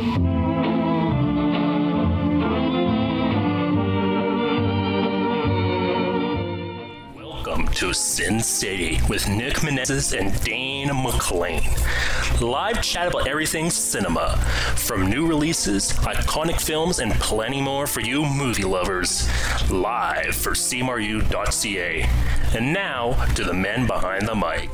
Welcome to Sin City with Nick Menezes and Dane McLean. Live chat about everything cinema, from new releases, iconic films, and plenty more for you movie lovers. Live for CMRU.ca. And now to the men behind the mic.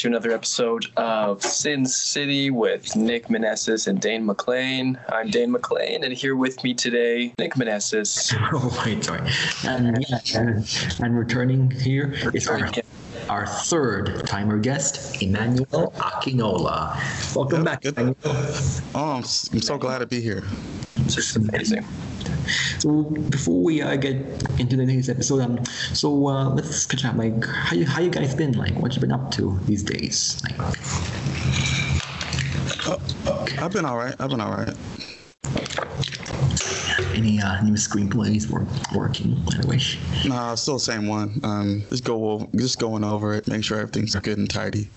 To another episode of Sin City with Nick Manessis and Dane McLean. I'm Dane McLean, and here with me today, Nick Manessis. Oh, wait, sorry. And yeah, and, and returning here is our, our third timer guest, Emmanuel Akinola. Welcome back, Good. Emmanuel. Oh, I'm, s- I'm so glad to be here. It's just amazing. So before we uh, get into the next episode, um, so uh, let's catch up. Like, how you how you guys been? Like, what you been up to these days? Like, I've been all right. I've been all right. Any uh, new screenplays were working? By the way. Nah, still the same one. Um, just go, o- just going over it, make sure everything's good and tidy.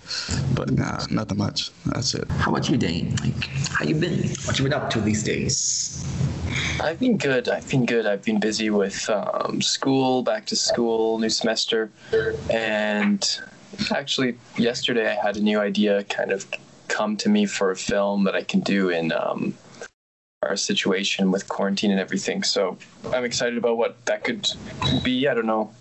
But nah, nothing much. That's it. How about you, Dane? Like, how you been? What you been up to these days? I've been good. I've been good. I've been busy with um, school, back to school, new semester, and actually, yesterday I had a new idea kind of come to me for a film that I can do in um, our situation with quarantine and everything. So I'm excited about what that could be. I don't know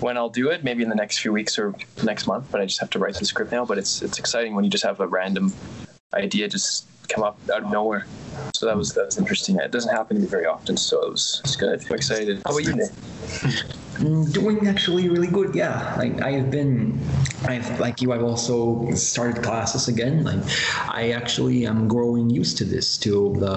when I'll do it. Maybe in the next few weeks or next month. But I just have to write the script now. But it's it's exciting when you just have a random idea just come up out of nowhere. So that was that was interesting. It doesn't happen to me very often, so it was it's good. I'm excited. How about you, Nick? Mm, Doing actually really good, yeah. Like I've been, I've like you, I've also started classes again. Like I actually am growing used to this, to the,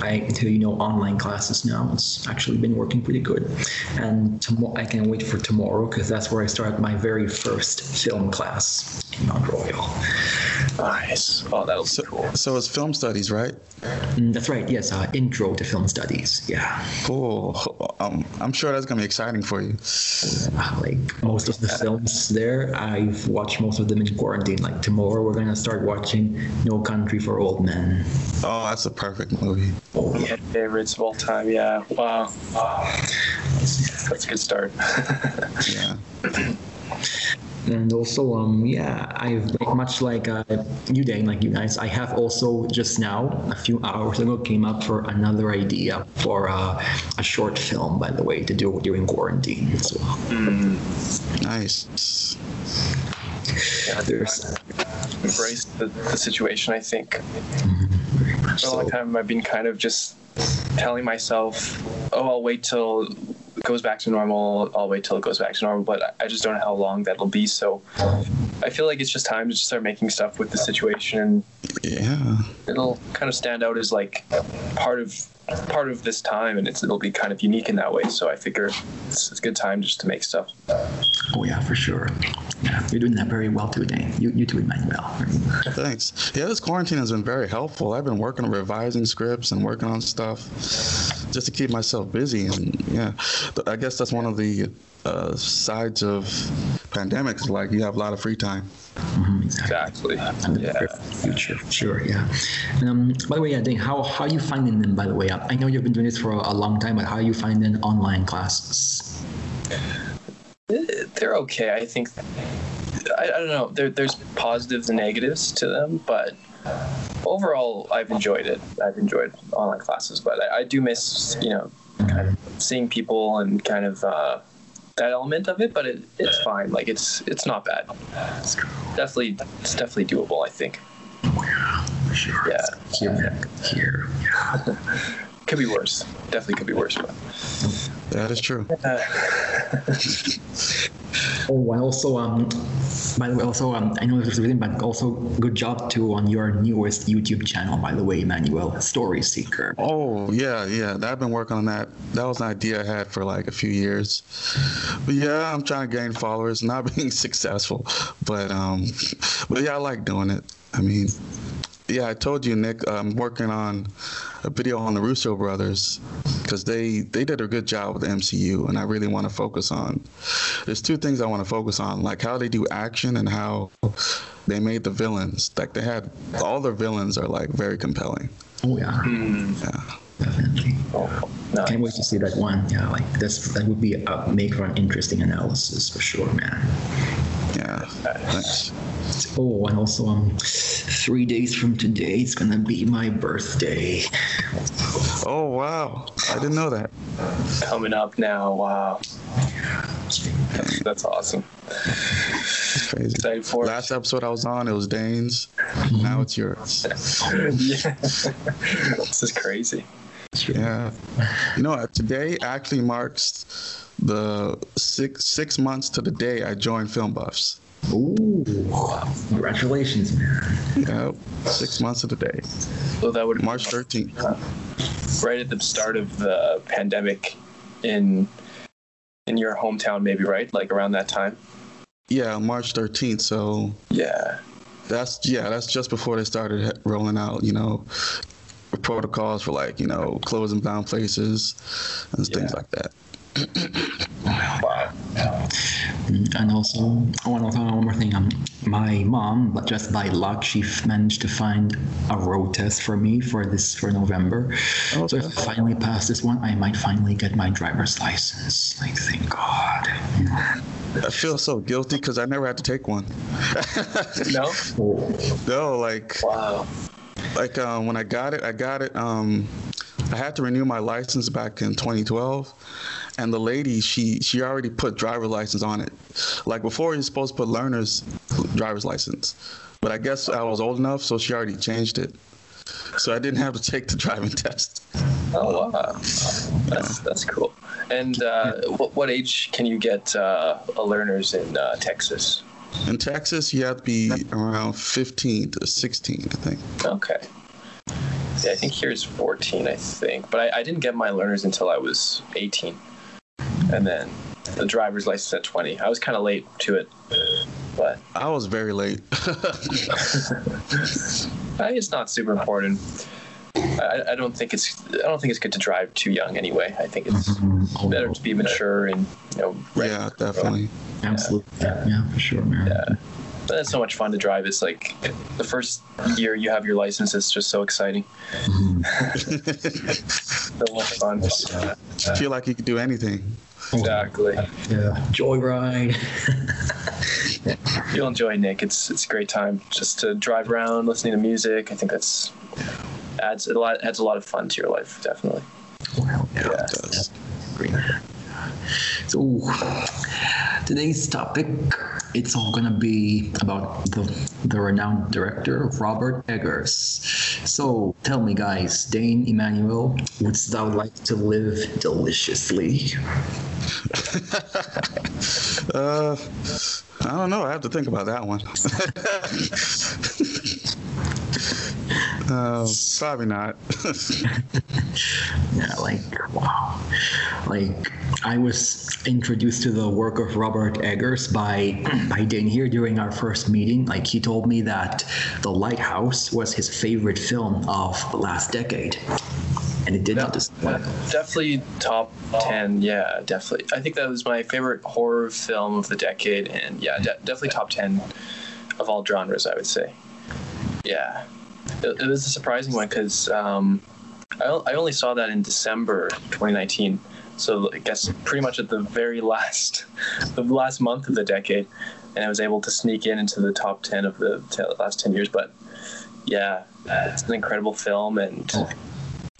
I to you know online classes now. It's actually been working pretty good, and tomorrow I can't wait for tomorrow because that's where I start my very first film class in Mount Royal. Nice. Oh, that'll be So, cool. so it's film studies, right? Mm, that's right. Yes, uh, intro to film studies. Yeah. Cool. Um, I'm sure that's gonna be exciting for you. Uh, like most of the films there i've watched most of them in quarantine like tomorrow we're gonna start watching no country for old men Oh, that's a perfect movie. oh Yeah, favorites of all time. Yeah. Wow. That's a good start. Yeah. and also um yeah i've like, much like uh, you dan like you guys i have also just now a few hours ago came up for another idea for uh, a short film by the way to do during quarantine as well Nice. yeah, there's embrace the, the situation. I think very much for a so long time I've been kind of just telling myself, "Oh, I'll wait till it goes back to normal. I'll wait till it goes back to normal." But I- I just don't know how long that'll be. So I feel like it's just time to just start making stuff with the situation, Yeah. it'll kind of stand out as like part of part of this time, and it's it'll be kind of unique in that way. So I figure it's, it's a good time just to make stuff. oh yeah for sure yeah you're doing that very well today Dane. you, you too emmanuel Thanks. Yeah, this quarantine has been very helpful. I've been working on revising scripts and working on stuff just to keep myself busy. And yeah, I guess that's one of the uh, sides of pandemics. Like you have a lot of free time. Mhm, exactly Exactly. the Yeah. future, sure, yeah. And um, by the way, yeah, Dane, how how are you finding them? By the way, I know you've been doing this for a, a long time, but how are you finding online classes? they're okay. I think I, I don't know. There, there's positives and negatives to them, but overall, I've enjoyed it. I've enjoyed online classes, but I, I do miss you know kind of seeing people and kind of uh, that element of it. But it, it's fine. Like it's it's not bad. True. Definitely, it's definitely doable. I think Yeah, sure. Yeah. Here, here. Yeah. could be worse. Definitely could be worse. But That is true. Oh, and also, um, by the way, also, um, I know this is written, but also good job too on your newest YouTube channel, by the way, Emmanuel, Story Seeker. Oh yeah, yeah. I've been working on that. That was an idea I had for like a few years. But yeah, I'm trying to gain followers, not being successful. But um, but yeah, I like doing it. I mean, yeah, I told you, Nick. I'm working on a video on the Russo brothers because they they did a good job with the MCU, and I really want to focus on. There's two things I want to focus on, like how they do action and how they made the villains. Like they had all their villains are like very compelling. Oh yeah, hmm. Yeah. definitely. Oh, nice. Can't wait to see that one. Yeah, like that's that would be a, make for an interesting analysis for sure, man. Yeah. Thanks. Oh, and also um, three days from today, it's gonna be my birthday. Oh wow, I didn't know that. Coming up now. Wow. That's, that's awesome. It's crazy. Excited for it. Last episode I was on, it was Dane's. Now it's yours. yeah. this is crazy. Yeah. You know, today actually marks the six six months to the day I joined Film Buffs. Ooh, congratulations, man. Yep. Six months of the day. So that would March 13th. right at the start of the pandemic in in your hometown, maybe right, like around that time. Yeah, March 13th. So Yeah. that's yeah, that's just before they started rolling out, you know, protocols for like, you know, closing down places and things like that. Wow. Mm, And also, I want to tell you one more thing. Um, my mom, but just by luck, she managed to find a road test for me for this for November. So if I finally pass this one, I might finally get my driver's license. Like, thank God. I feel so guilty because I never had to take one. No? no, like Wow. like um, when I got it, I got it. Um, I had to renew my license back in 2012, and the lady she she already put driver license on it. Like before, you're supposed to put learner's driver's license, but I guess I was old enough, so she already changed it. So I didn't have to take the driving test. Oh wow. That's that's cool. And uh, what what age can you get uh, a learners in uh, Texas? In Texas, you have to be around 15 to 16, I think. Okay. Yeah, I think here's 14, I think. But I, I didn't get my learners until I was 18. And then the driver's license at 20. I was kind of late to it. But I was very late. It's not super important. I, I don't think it's I don't think it's good to drive too young anyway. I think it's Oh, better to be mature and you know ready. yeah, definitely. Absolutely. Yeah, for sure, man. Yeah. But it's so much fun to drive. It's like the first year you have your license, it's just so exciting. Mm-hmm. so much fun. I feel like you could do anything. Exactly. Yeah. Joyride. You'll enjoy Nick. It's it's a great time just to drive around, listening to music. I think that's adds a lot adds a lot of fun to your life, definitely. Well, yeah. Yeah. It does. Great. So today's topic, it's all gonna be about the the renowned director Robert Eggers. So tell me, guys, Dane Emmanuel, wouldst thou like to live deliciously? Uh, I don't know. I have to think about that one. uh, probably not. Yeah, like wow. Like I was introduced to the work of Robert Eggers by by Dane here during our first meeting. Like he told me that The Lighthouse was his favorite film of the last decade. And it did not disappoint. Definitely top 10. Yeah, definitely. I think that was my favorite horror film of the decade. And yeah, de- definitely top 10 of all genres, I would say. Yeah. It, it was a surprising one because um, I, I only saw that in December 2019. So I guess pretty much at the very last, the last month of the decade. And I was able to sneak in into the top 10 of the t- last 10 years. But yeah, it's an incredible film. And.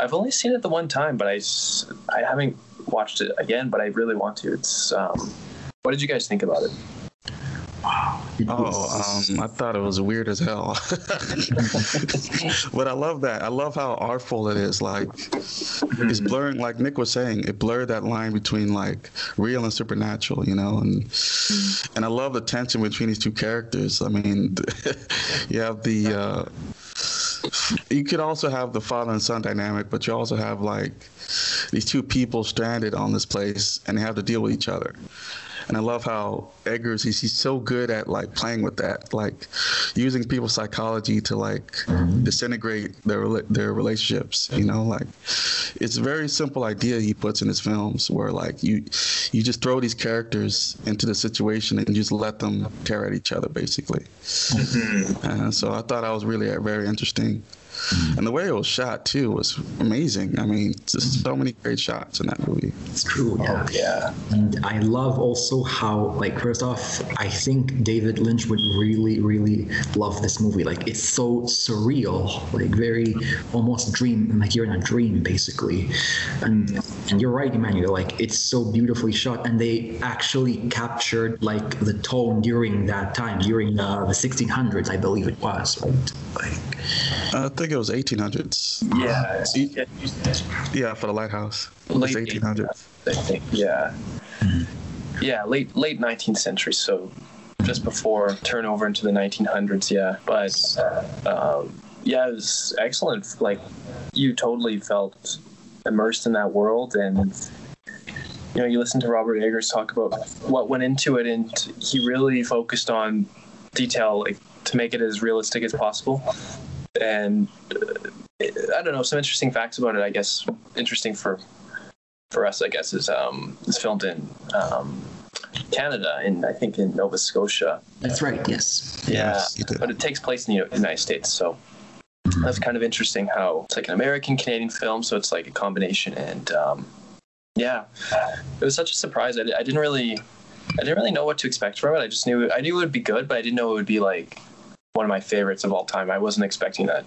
I've only seen it the one time, but I I haven't watched it again. But I really want to. It's um, what did you guys think about it? Oh, um, I thought it was weird as hell. but I love that. I love how artful it is. Like, it's blurring, like Nick was saying, it blurred that line between like real and supernatural, you know? And and I love the tension between these two characters. I mean, you have the. Uh, you could also have the father and son dynamic, but you also have like these two people stranded on this place and they have to deal with each other. And I love how Eggers he's, he's so good at like playing with that, like using people's psychology to like disintegrate their their relationships. You know, like it's a very simple idea he puts in his films where like you you just throw these characters into the situation and just let them tear at each other, basically. Mm-hmm. And so I thought I was really uh, very interesting. Mm-hmm. And the way it was shot too was amazing. I mean, just so many great shots in that movie. It's true. Yeah. Oh, yeah. And I love also how, like, first off, I think David Lynch would really, really love this movie. Like, it's so surreal, like very almost dream, like you're in a dream basically. And and you're right, Emmanuel. Like, it's so beautifully shot, and they actually captured like the tone during that time, during uh, the 1600s, I believe it was, right? Like, I think it was 1800s. Yeah. Yeah, for the lighthouse. Late 1800s. I think. Yeah. Yeah, late late 19th century. So just before turnover into the 1900s. Yeah, but um, yeah, it was excellent. Like you totally felt immersed in that world and you know you listen to robert eggers talk about what went into it and he really focused on detail like to make it as realistic as possible and uh, I don't know some interesting facts about it. I guess interesting for for us, I guess, is um, it's filmed in um, Canada and I think in Nova Scotia. That's right. Yes. Yeah, Yes, but it takes place in the United States, so that's kind of interesting. How it's like an American Canadian film, so it's like a combination, and um, yeah, it was such a surprise. I, I didn't really, I didn't really know what to expect from it. I just knew I knew it would be good, but I didn't know it would be like one of my favorites of all time. I wasn't expecting that.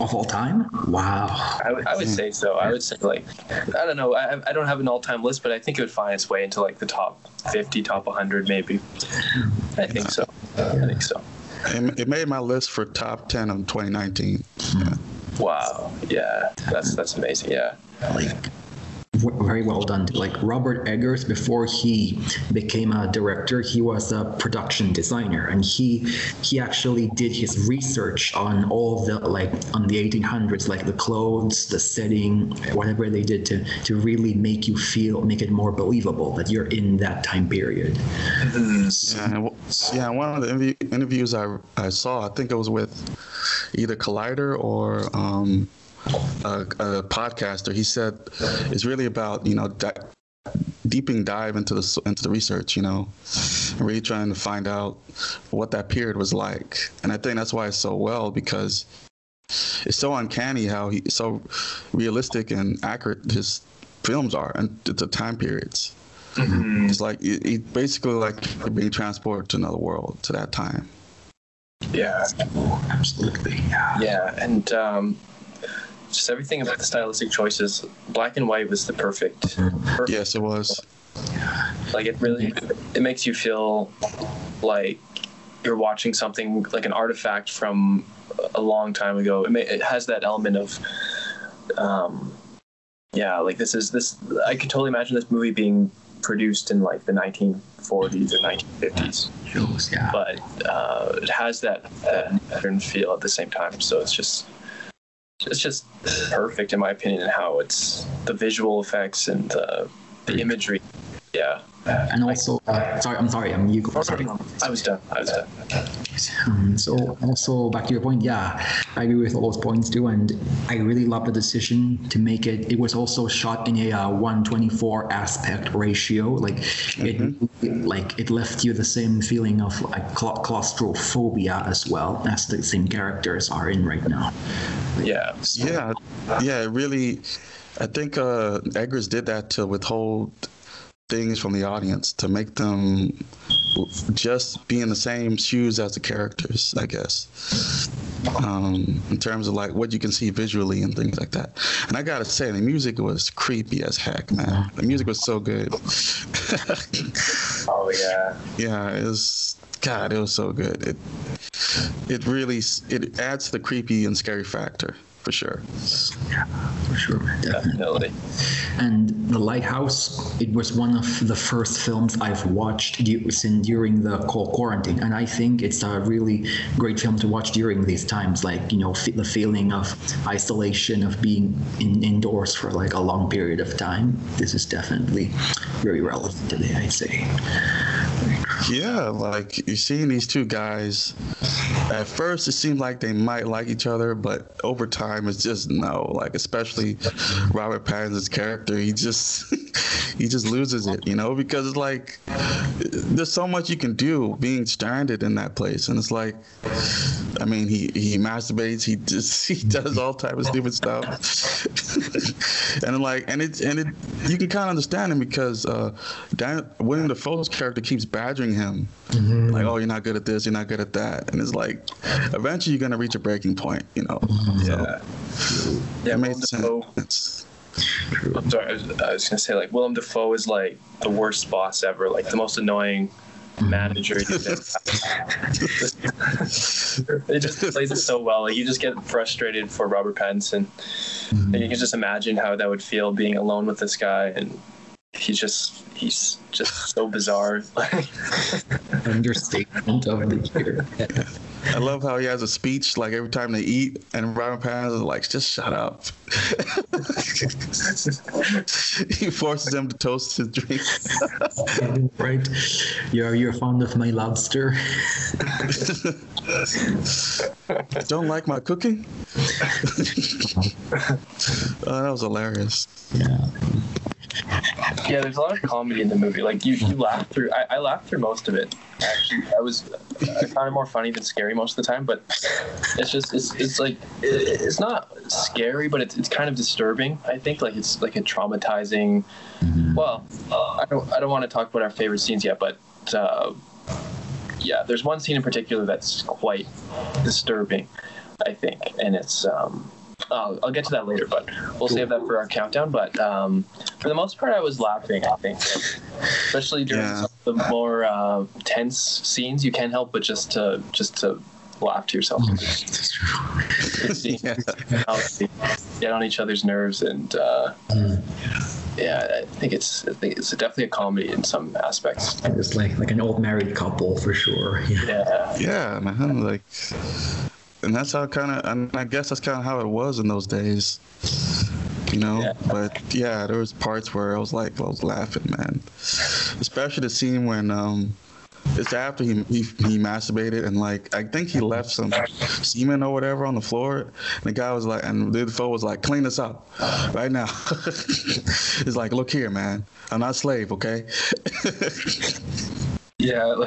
Of all time? Wow. I would, I would say so. I would say like, I don't know. I, I don't have an all-time list, but I think it would find its way into like the top 50, top 100, maybe. I think so. I think so. It, it made my list for top 10 of 2019. Yeah. Wow. Yeah. That's that's amazing. Yeah. Like, w- very well done. Like Robert Eggers, before he became a director, he was a production designer, and he he actually did his research on all the like on the 1800s, like the clothes, the setting, whatever they did to to really make you feel, make it more believable that you're in that time period. Yeah, yeah. One of the interviews I I saw, I think it was with either Collider or um, a, a podcaster. He said it's really about you know di- deeping dive into the into the research. You know, really trying to find out what that period was like. And I think that's why it's so well because it's so uncanny how he so realistic and accurate his films are and the the time periods. It's like it, it basically like being transported to another world to that time. Yeah. Absolutely. Yeah. Yeah. And um, just everything about the stylistic choices. Black and white was the perfect. perfect Yes, it was. Like it really, it makes you feel like you're watching something like an artifact from a long time ago. It, may, it has that element of, um, yeah, like this is this. I could totally imagine this movie being produced in like the 1940s or 1950s, Shows, yeah. but uh, it has that that modern feel at the same time. So it's just. It's just perfect in my opinion, in how it's the visual effects and the, the hmm. imagery. Yeah. And also, uh, sorry, I'm sorry, I'm you go. Sorry. I was done. I was done. Um, so also back to your point, yeah, I agree with all those points too, and I really love the decision to make it. It was also shot in a uh, 124 aspect ratio, like it, like it left you the same feeling of like claustrophobia as well as the same characters are in right now. Yeah. Yeah, yeah. Really, I think uh, Eggers did that to withhold things from the audience to make them just be in the same shoes as the characters. I guess. Um, in terms of like what you can see visually and things like that. And I gotta say, the music was creepy as heck, man. The music was so good. Oh yeah. Yeah, it was. God, it was so good. It it really it adds to the creepy and scary factor for sure. Yeah, for sure, definitely. Definitely. And The Lighthouse, it was one of the first films I've watched du- during the co- quarantine, and I think it's a really great film to watch during these times. Like you know, the feeling of isolation, of being in- indoors for like a long period of time. This is definitely very relevant today, I'd say. Yeah, like you're seeing these two guys. At first, it seemed like they might like each other, but over time, it's just no. Like especially Robert Pattinson's character, he just he just loses it, you know, because it's like there's so much you can do being stranded in that place, and it's like, I mean, he he masturbates, he just he does all type of stupid stuff, and like, and it and it you can kind of understand him because uh, Dan, Willem Dafoe's character keeps badgering him, Mm-hmm. like, oh, you're not good at this, you're not good at that, and it's like, eventually you're gonna reach a breaking point, you know. Yeah. So, Yeah, it made Willem sense. I'm sorry, I was, I was gonna say like Willem Dafoe is like the worst boss ever, like the most annoying mm-hmm. manager. you've ever had. it just plays it so well. Like you just get frustrated for Robert Pattinson, mm-hmm. and you can just imagine how that would feel being alone with this guy, and he's just he's just so bizarre. Like understatement of the year. I love how he has a speech like every time they eat, and Robert Pattinson is like, "Just shut up." he forces them to toast his drink. right? You're you're fond of my lobster. Don't like my cooking? oh, that was hilarious. Yeah. Yeah, there's a lot of comedy in the movie. Like you, you laugh through. I, I laughed through most of it. Actually, I was I found it more funny than scary most of the time. But it's just it's it's like it, it's not scary, but it's it's kind of disturbing. I think like it's like a traumatizing. Well, I don't I don't want to talk about our favorite scenes yet, but. Uh, yeah, there's one scene in particular that's quite disturbing, I think, and it's. Um, I'll, I'll get to that later, but we'll save that for our countdown. But um, for the most part, I was laughing. I think, especially during Yeah. some of the more uh, tense scenes, you can't help but just to just to laugh to yourself. That's true. It's seeing Yeah. get on each other's nerves, and uh, Mm. yeah, I think it's I think it's definitely a comedy in some aspects. It's like like an old married couple for sure. Yeah. Yeah. Yeah, man. Like, and that's how kind of, and I guess that's kind of how it was in those days. You know, Yeah. but yeah, there was parts where I was like, I was laughing, man. Especially the scene when um, it's after he, he he masturbated and like I think he left some semen or whatever on the floor. And the guy was like, and Dafoe was like, clean this up right now. it's like, look here, man. I'm not a slave, okay? Yeah,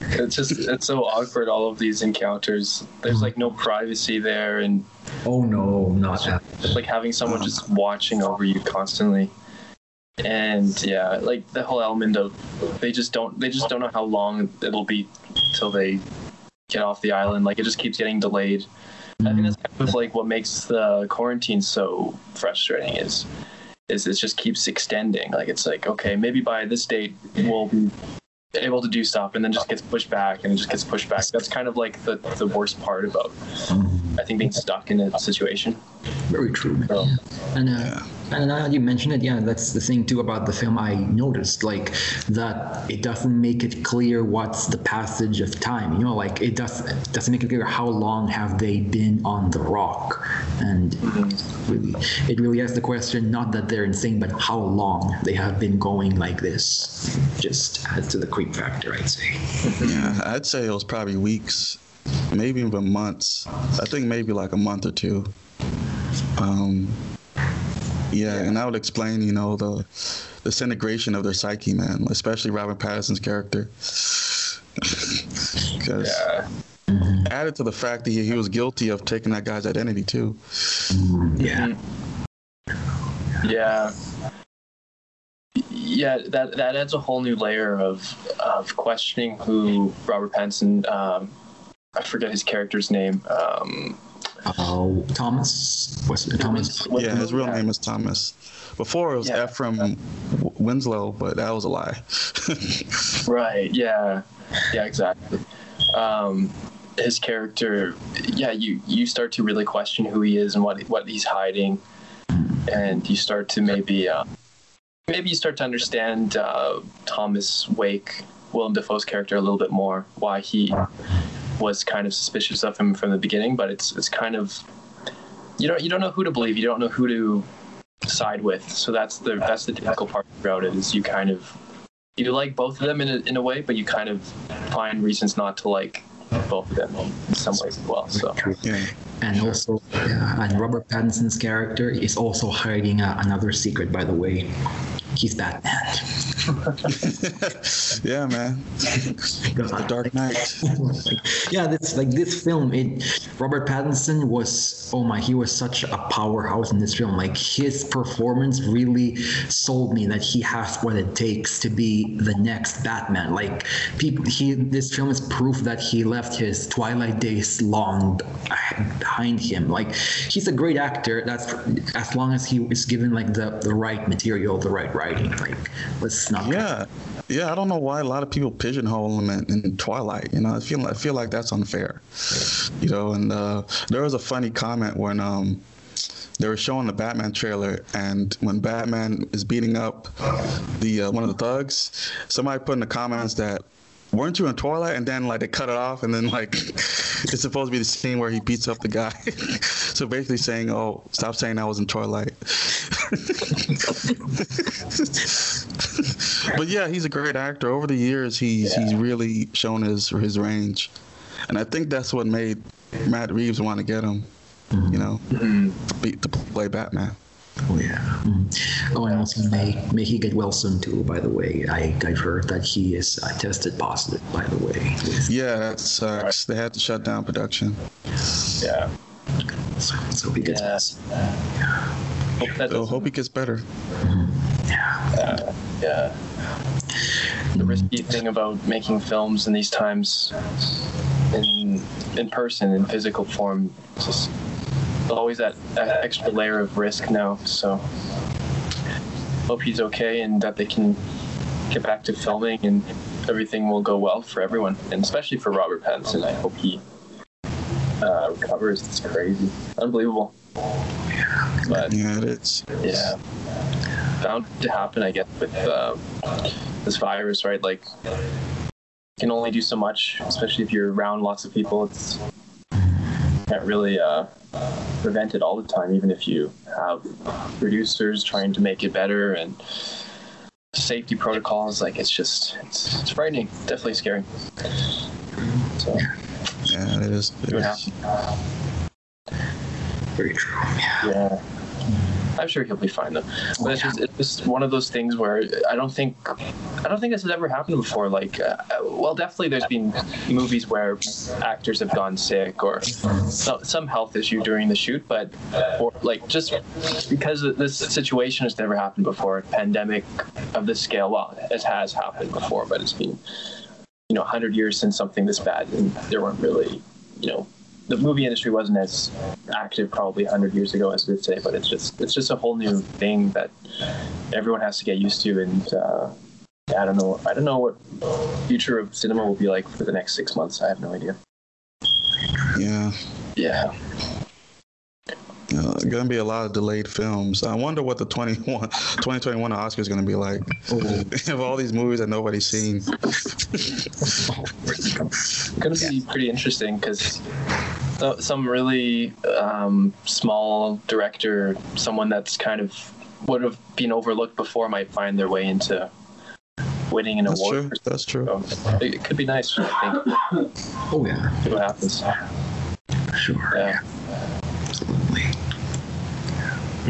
it's just it's so awkward. All of these encounters, there's like no privacy there, and Oh no, not that. it's like having someone just watching over you constantly. And yeah, like the whole element of they just don't they just don't know how long it'll be till they get off the island. Like it just keeps getting delayed. I think mm. that's kind of like what makes the quarantine so frustrating is is it just keeps extending. Like it's like okay, maybe by this date we'll be able to do stuff, and then just gets pushed back and it just gets pushed back. That's kind of like the the worst part about I think being stuck in a situation. Very true, man. So, Yeah. And uh, Yeah. And now you mentioned it, yeah, that's the thing too about the film. I noticed like that it doesn't make it clear what's the passage of time. You know, like it does it doesn't make it clear how long have they been on the rock, and really, it really asks the question not that they're insane, but how long they have been going like this. Just adds to the creep factor, I'd say. Yeah, I'd say it was probably weeks, maybe even months. I think maybe like a month or two. Um, yeah, and that would explain, you know, the disintegration of their psyche, man, especially Robert Pattinson's character. Because yeah. added to the fact that he, he was guilty of taking that guy's identity too. Yeah. Yeah. Yeah, that that adds a whole new layer of of questioning who Robert Pattinson. Um, I forget his character's name. Um, Oh, Thomas was it Thomas? what- Yeah, his real name is Thomas. Before it was Yeah. Ephraim W- Winslow, but that was a lie. Right. Yeah. Yeah. Exactly. Um, his character. Yeah. You you start to really question who he is and what what he's hiding, and you start to maybe uh, maybe you start to understand uh, Thomas Wake, Willem Dafoe's character a little bit more. Why he was kind of suspicious of him from the beginning, but it's it's kind of you don't you don't know who to believe. You don't know who to side with. So that's the that's the difficult part about it is you kind of you like both of them in a, in a way, but you kind of find reasons not to like both of them in some ways as well. So Yeah. And also, yeah, and Robert Pattinson's character is also hiding uh, another secret, by the way. He's Batman. yeah, man. The Dark Knight. yeah, this like this film. It Robert Pattinson was oh my, he was such a powerhouse in this film. Like his performance really sold me that he has what it takes to be the next Batman. Like people, he this film is proof that he left his Twilight days long behind him. Like he's a great actor. That's as long as he is given like the the right material, the right writing. Like let's not. Yeah. Yeah, I don't know why a lot of people pigeonhole him in, in Twilight. You know, I feel I feel like that's unfair. You know, and uh, there was a funny comment when um, they were showing the Batman trailer, and when Batman is beating up the uh, one of the thugs, somebody put in the comments that weren't you in Twilight? And then like they cut it off, and then like it's supposed to be the scene where he beats up the guy. so basically saying, "Oh, stop saying I was in Twilight." but yeah, he's a great actor. Over the years, he's Yeah. he's really shown his his range, and I think that's what made Matt Reeves want to get him. You mm-hmm. know, mm-hmm. be, to play Batman. Oh yeah. Mm. Oh, and also may may he get well soon too. By the way, I I've heard that he is uh, tested positive. By the way, Yeah, that sucks. They had to shut down production. yeah, so, so he gets. Yeah. hope that So hope he gets better. yeah, yeah. The risky thing about making films in these times, in in person, in physical form, just always that, that extra layer of risk now. So hope he's okay and that they can get back to filming and everything will go well for everyone, and especially for Robert Pattinson. I hope he uh, recovers. It's crazy, unbelievable. But Yeah, it is. yeah bound to happen i guess with um, this virus right like you can only do so much especially if you're around lots of people it's can't really uh, prevent it all the time even if you have producers trying to make it better and safety protocols like it's just it's, it's frightening definitely scary so Yeah, it is. It Yeah. is. Very true. Yeah. Yeah. I'm sure he'll be fine though. But it's just, it's just one of those things where I don't think I don't think this has ever happened before. Like, uh, well, definitely there's been movies where actors have gone sick or so, some health issue during the shoot, but or like just because this situation has never happened before. Pandemic of this scale, well, it has happened before, but it's been you know 100 years since something this bad, and there weren't really you know the movie industry wasn't as active probably 100 years ago as it is today but it's just it's just a whole new thing that everyone has to get used to and uh, i don't know i don't know what future of cinema will be like for the next six months. I have no idea. Yeah. yeah You know, gonna be a lot of delayed films. I wonder what the 21, 2021 Oscar is gonna be like. of all these movies that nobody's seen. going to be pretty interesting because some really um, small director someone that's kind of would have been overlooked before might find their way into winning an That's award true. That's true. So it could be nice i think Oh yeah. see what happens Sure. yeah Absolutely.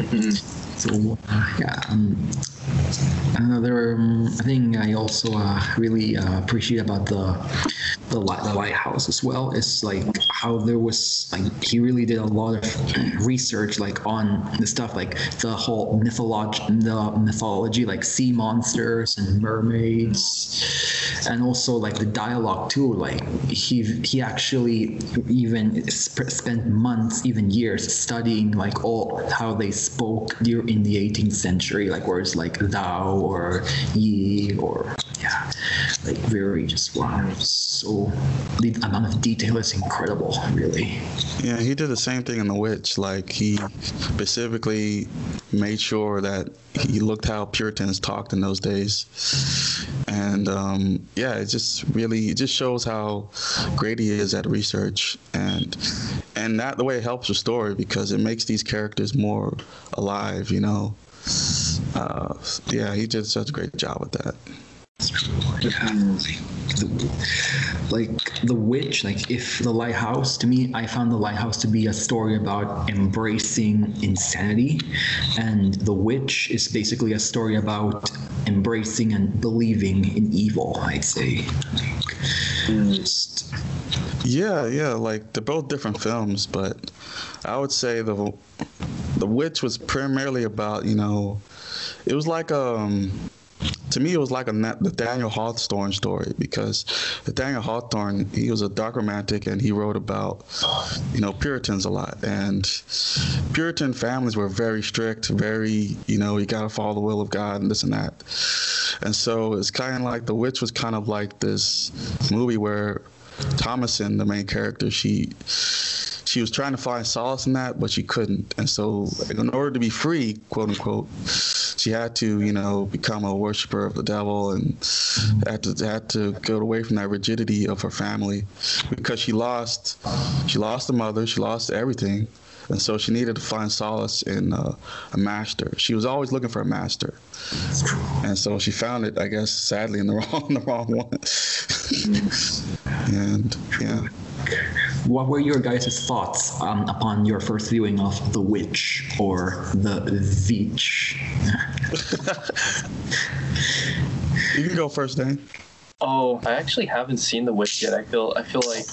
So uh, yeah, um, another um, thing I also uh, really uh, appreciate about the the, light, the lighthouse as well. Is like how there was like he really did a lot of research like on the stuff like the whole mythology the mythology like sea monsters and mermaids and also like the dialogue too. Like he he actually even sp- spent months even years studying like all how they spoke during in the 18th century like words like thou or ye or yeah like very just wow so the amount of detail is incredible really Yeah, he did the same thing in The Witch. Like he specifically made sure that he looked how Puritans talked in those days, and um, yeah, it just really it just shows how great he is at research, and and that the way it helps the story because it makes these characters more alive. You know, uh, yeah, he did such a great job with that. Like the witch like if the lighthouse to me i found the lighthouse to be a story about embracing insanity. And the witch is basically a story about embracing and believing in evil i'd say. Just yeah yeah like they're both different films but i would say the the witch was primarily about you know it was like um to me, it was like a Nathaniel Hawthorne story because Nathaniel Hawthorne, he was a dark romantic and he wrote about, you know, Puritans a lot. And Puritan families were very strict, very, you know, you got to follow the will of God and this and that. And so it's kind of like The Witch was kind of like this movie where Thomasin, the main character, she she was trying to find solace in that, but she couldn't. And so, in order to be free, quote unquote, she had to, you know, become a worshiper of the devil and had to had to go away from that rigidity of her family because she lost she lost a mother, she lost everything. And so she needed to find solace in uh, a master. She was always looking for a master, and so she found it. I guess sadly in the wrong, the wrong one. and yeah. What were your guys' thoughts um, upon your first viewing of The Witch or The Witch? you can go first, Dan. Oh, I actually haven't seen The Witch yet. I feel I feel like,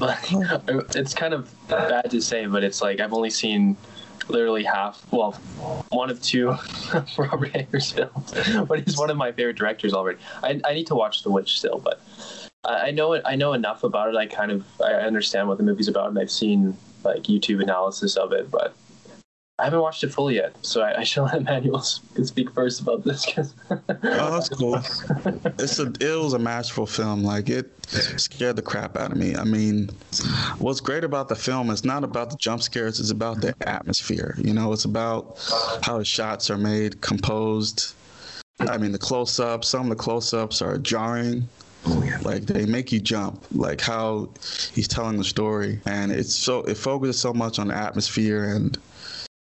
like it's kind of bad to say, but it's like I've only seen literally half, well, one of two Robert Eggers films, but he's one of my favorite directors already. I, I need to watch The Witch still, but I know it. I know enough about it. I kind of I understand what the movie's about, and I've seen like YouTube analysis of it, but I haven't watched it fully yet. So I, I should let Emmanuel speak first about this. Cause oh, that's cool. it's a it was a masterful film. Like it scared the crap out of me. I mean, what's great about the film is not about the jump scares. It's about the atmosphere. You know, it's about how the shots are made, composed. I mean, the close ups. Some of the close ups are jarring Oh, yeah. Like they make you jump, like how he's telling the story, and it's so it focuses so much on the atmosphere and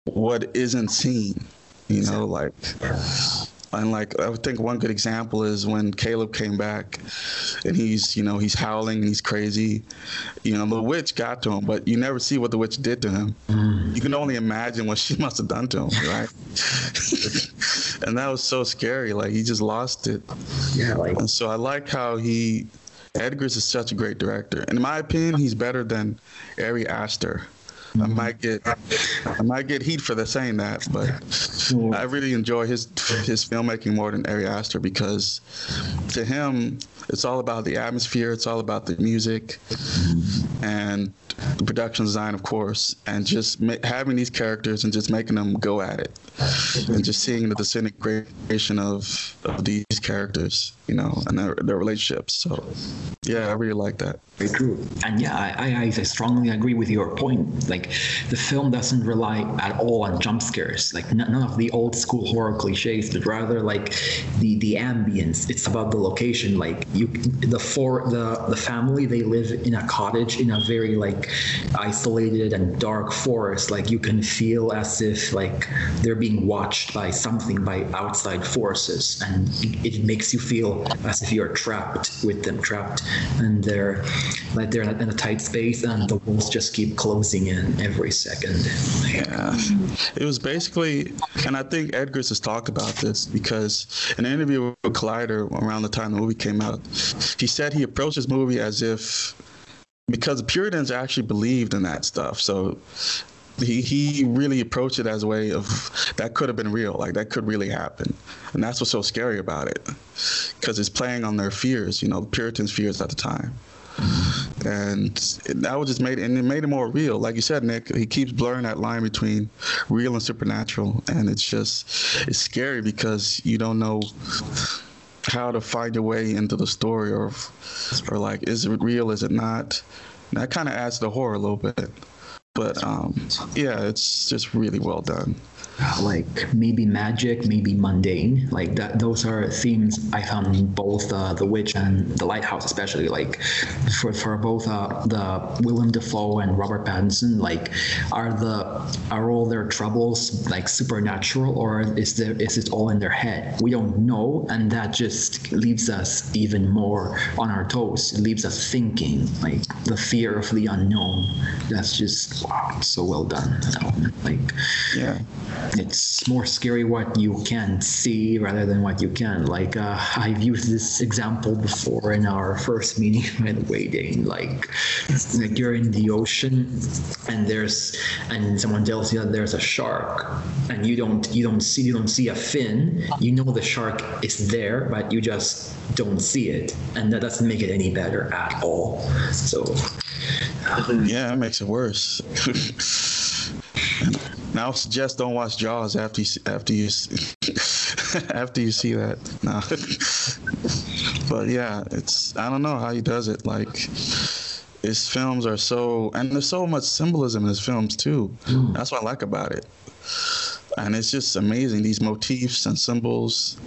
what isn't seen. You know, like and like I think one good example is when Caleb came back, and he's you know he's howling and he's crazy. You know the witch got to him, but you never see what the witch did to him. Mm. You can only imagine what she must have done to him, right? and that was so scary. Like he just lost it. Yeah. Like. And so I like how he. Eggers is such a great director. In my opinion, he's better than Ari Aster. I mm-hmm. might get I might get heat for the saying that, but I really enjoy his his filmmaking more than Ari Aster because to him it's all about the atmosphere, it's all about the music, mm-hmm. and the production design, of course, and just ma- having these characters and just making them go at it, and just seeing the disintegration of, of these characters, you know, and their, their relationships. So, yeah, I really like that. Very true. And yeah, I, I, I strongly agree with your point. Like, the film doesn't rely at all on jump scares, like none of the old school horror cliches, but rather like the the ambience. It's about the location. Like you, the for the the family they live in a cottage in a very like isolated and dark forest like you can feel as if like they're being watched by something by outside forces. And it makes you feel as if you're trapped with them trapped. And they're like they're in a tight space and the walls just keep closing in every second. Yeah. It was basically and i think eggers has talked about this because in an interview with collider around the time the movie came out he said he approached this movie as if because the Puritans actually believed in that stuff. So he he really approached it as a way of that could have been real, like that could really happen, and that's what's so scary about it, because it's playing on their fears, you know, the Puritans' fears at the time. And that was just made and it made it more real. Like you said, Nick, he keeps blurring that line between real and supernatural, and it's just it's scary because you don't know how to find your way into the story or or like is it real is it not? And that kind of adds to the horror a little bit. But um, yeah it's just really well done like maybe magic, maybe mundane. Like that, those are themes I found both uh, The Witch and The Lighthouse, especially. Like for for both uh, the Willem Dafoe and Robert Pattinson, like are the are all their troubles like supernatural or is there is it all in their head? We don't know, and that just leaves us even more on our toes. It leaves us thinking, like the fear of the unknown. That's just wow, so well done. Like Yeah. It's more scary what you can see rather than what you can. Like uh, I've used this example before in our first meeting, way, Dane. Like, like you're in the ocean, and there's and someone tells you that there's a shark, and you don't you don't see you don't see a fin. You know the shark is there, but you just don't see it, and that doesn't make it any better at all. So Yeah, that makes it worse. now, I would suggest don't watch Jaws after you see, after you after you see that. Nah. but yeah, it's I don't know how he does it. Like his films are so, and there's so much symbolism in his films too. Hmm. That's what I like about it. And it's just amazing these motifs and symbols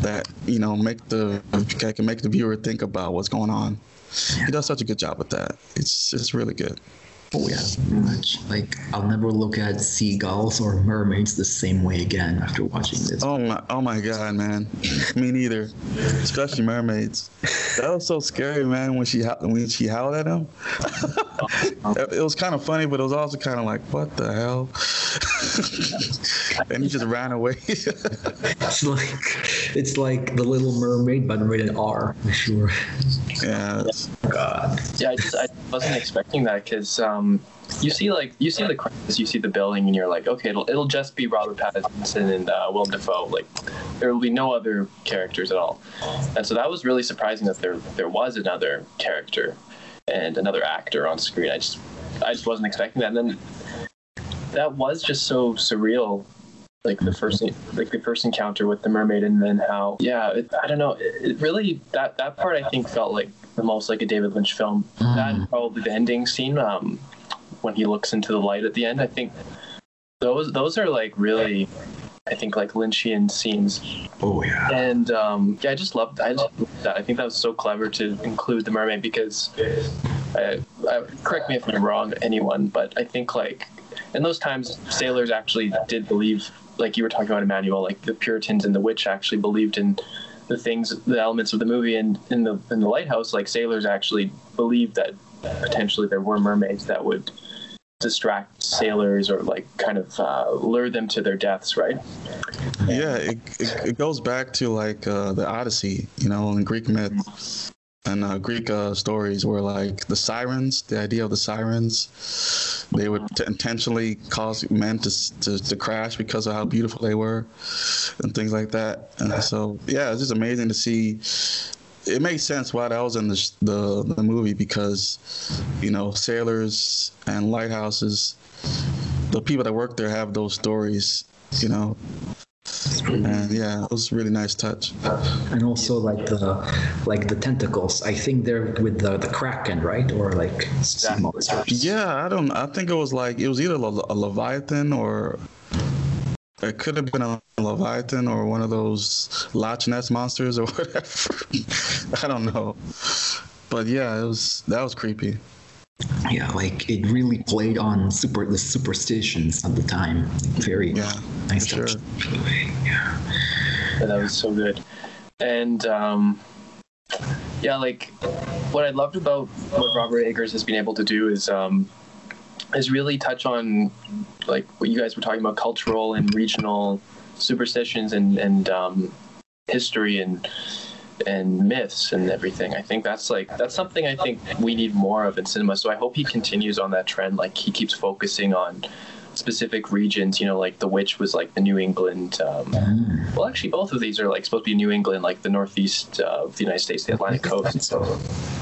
that you know make the can make the viewer think about what's going on. He does such a good job with that. It's it's really good. Oh yeah, pretty much. Like I'll never look at seagulls or mermaids the same way again after watching this. Oh my, oh my God, man. Me neither. Especially mermaids. That was so scary, man. When she hou- when she howled at him, it was kind of funny, but it was also kind of like, what the hell? and he just ran away. It's like it's like the Little Mermaid, but rated R for sure. yeah, it's- God. Yeah, I just I wasn't expecting that because um, you see like you see the credits, you see the building, and you're like, okay, it'll it'll just be Robert Pattinson and uh, Willem Dafoe. Like there will be no other characters at all, and so that was really surprising that there there was another character and another actor on screen. I just I just wasn't expecting that, and then that was just so surreal. Like the first, like the first encounter with the mermaid, and then how, yeah, it, I don't know. It, it really that that part I think felt like the most like a David Lynch film. That probably the ending scene, um, when he looks into the light at the end. I think those those are like really, I think like Lynchian scenes Oh yeah. and um, yeah, I just loved. I just loved that. I think that was so clever to include the mermaid because, uh, uh, correct me if I'm wrong, anyone, but I think like in those times, sailors actually did believe, like you were talking about Emmanuel, like the Puritans and the witch actually believed in the things, the elements of the movie, and in the in the lighthouse, like sailors actually believed that potentially there were mermaids that would distract sailors or like kind of uh, lure them to their deaths, right? yeah. It, it it goes back to like uh, the Odyssey, you know, in Greek myth and uh, Greek uh, stories, where like the sirens, the idea of the sirens, they would t- intentionally cause men to, to to crash because of how beautiful they were, and things like that. And so, yeah, it's just amazing to see. It makes sense why that was in the sh- the, the movie because, you know, sailors and lighthouses, the people that work there have those stories, you know. And yeah, it was a really nice touch. And also like the like the tentacles. I think they're with the the kraken, right? Or like sea monsters. Yeah, I don't. I think it was like it was either a, a leviathan or it could have been a leviathan or one of those Loch Ness monsters or whatever. I don't know, but yeah, it was that was creepy. Yeah, like it really played on super the superstitions at the time. Very Yeah, nice for touch. sure. by the way. Yeah. Yeah, that was so good. And um, yeah, like what I loved about what Robert Eggers has been able to do is um, is really touch on like what you guys were talking about, cultural and regional superstitions and and um, history and and myths and everything. I think that's like that's something I think we need more of in cinema. So I hope he continues on that trend. Like he keeps focusing on specific regions. You know, like The Witch was like the New England. Um, well, actually, both of these are like supposed to be New England, like the northeast uh, of the United States, the Atlantic coast. So,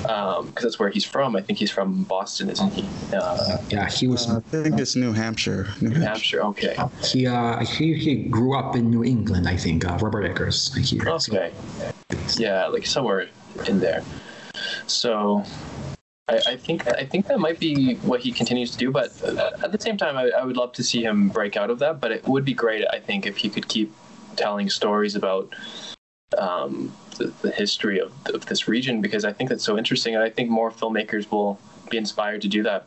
because that's where he's from. I think he's from Boston, isn't he? Uh, Yeah, he was I think it's New Hampshire. New New Hampshire. Hampshire. Okay. he uh he, he grew up in New England, I think. Uh, Robert Eggers. I hear. Okay. Yeah, like somewhere in there. So, I, I, think I think that might be what he continues to do, but at the same time, I, I, would love to see him break out of that. But it would be great, I think, if he could keep telling stories about um, the, the, history of, of this region, because I think that's so interesting, and I think more filmmakers will be inspired to do that.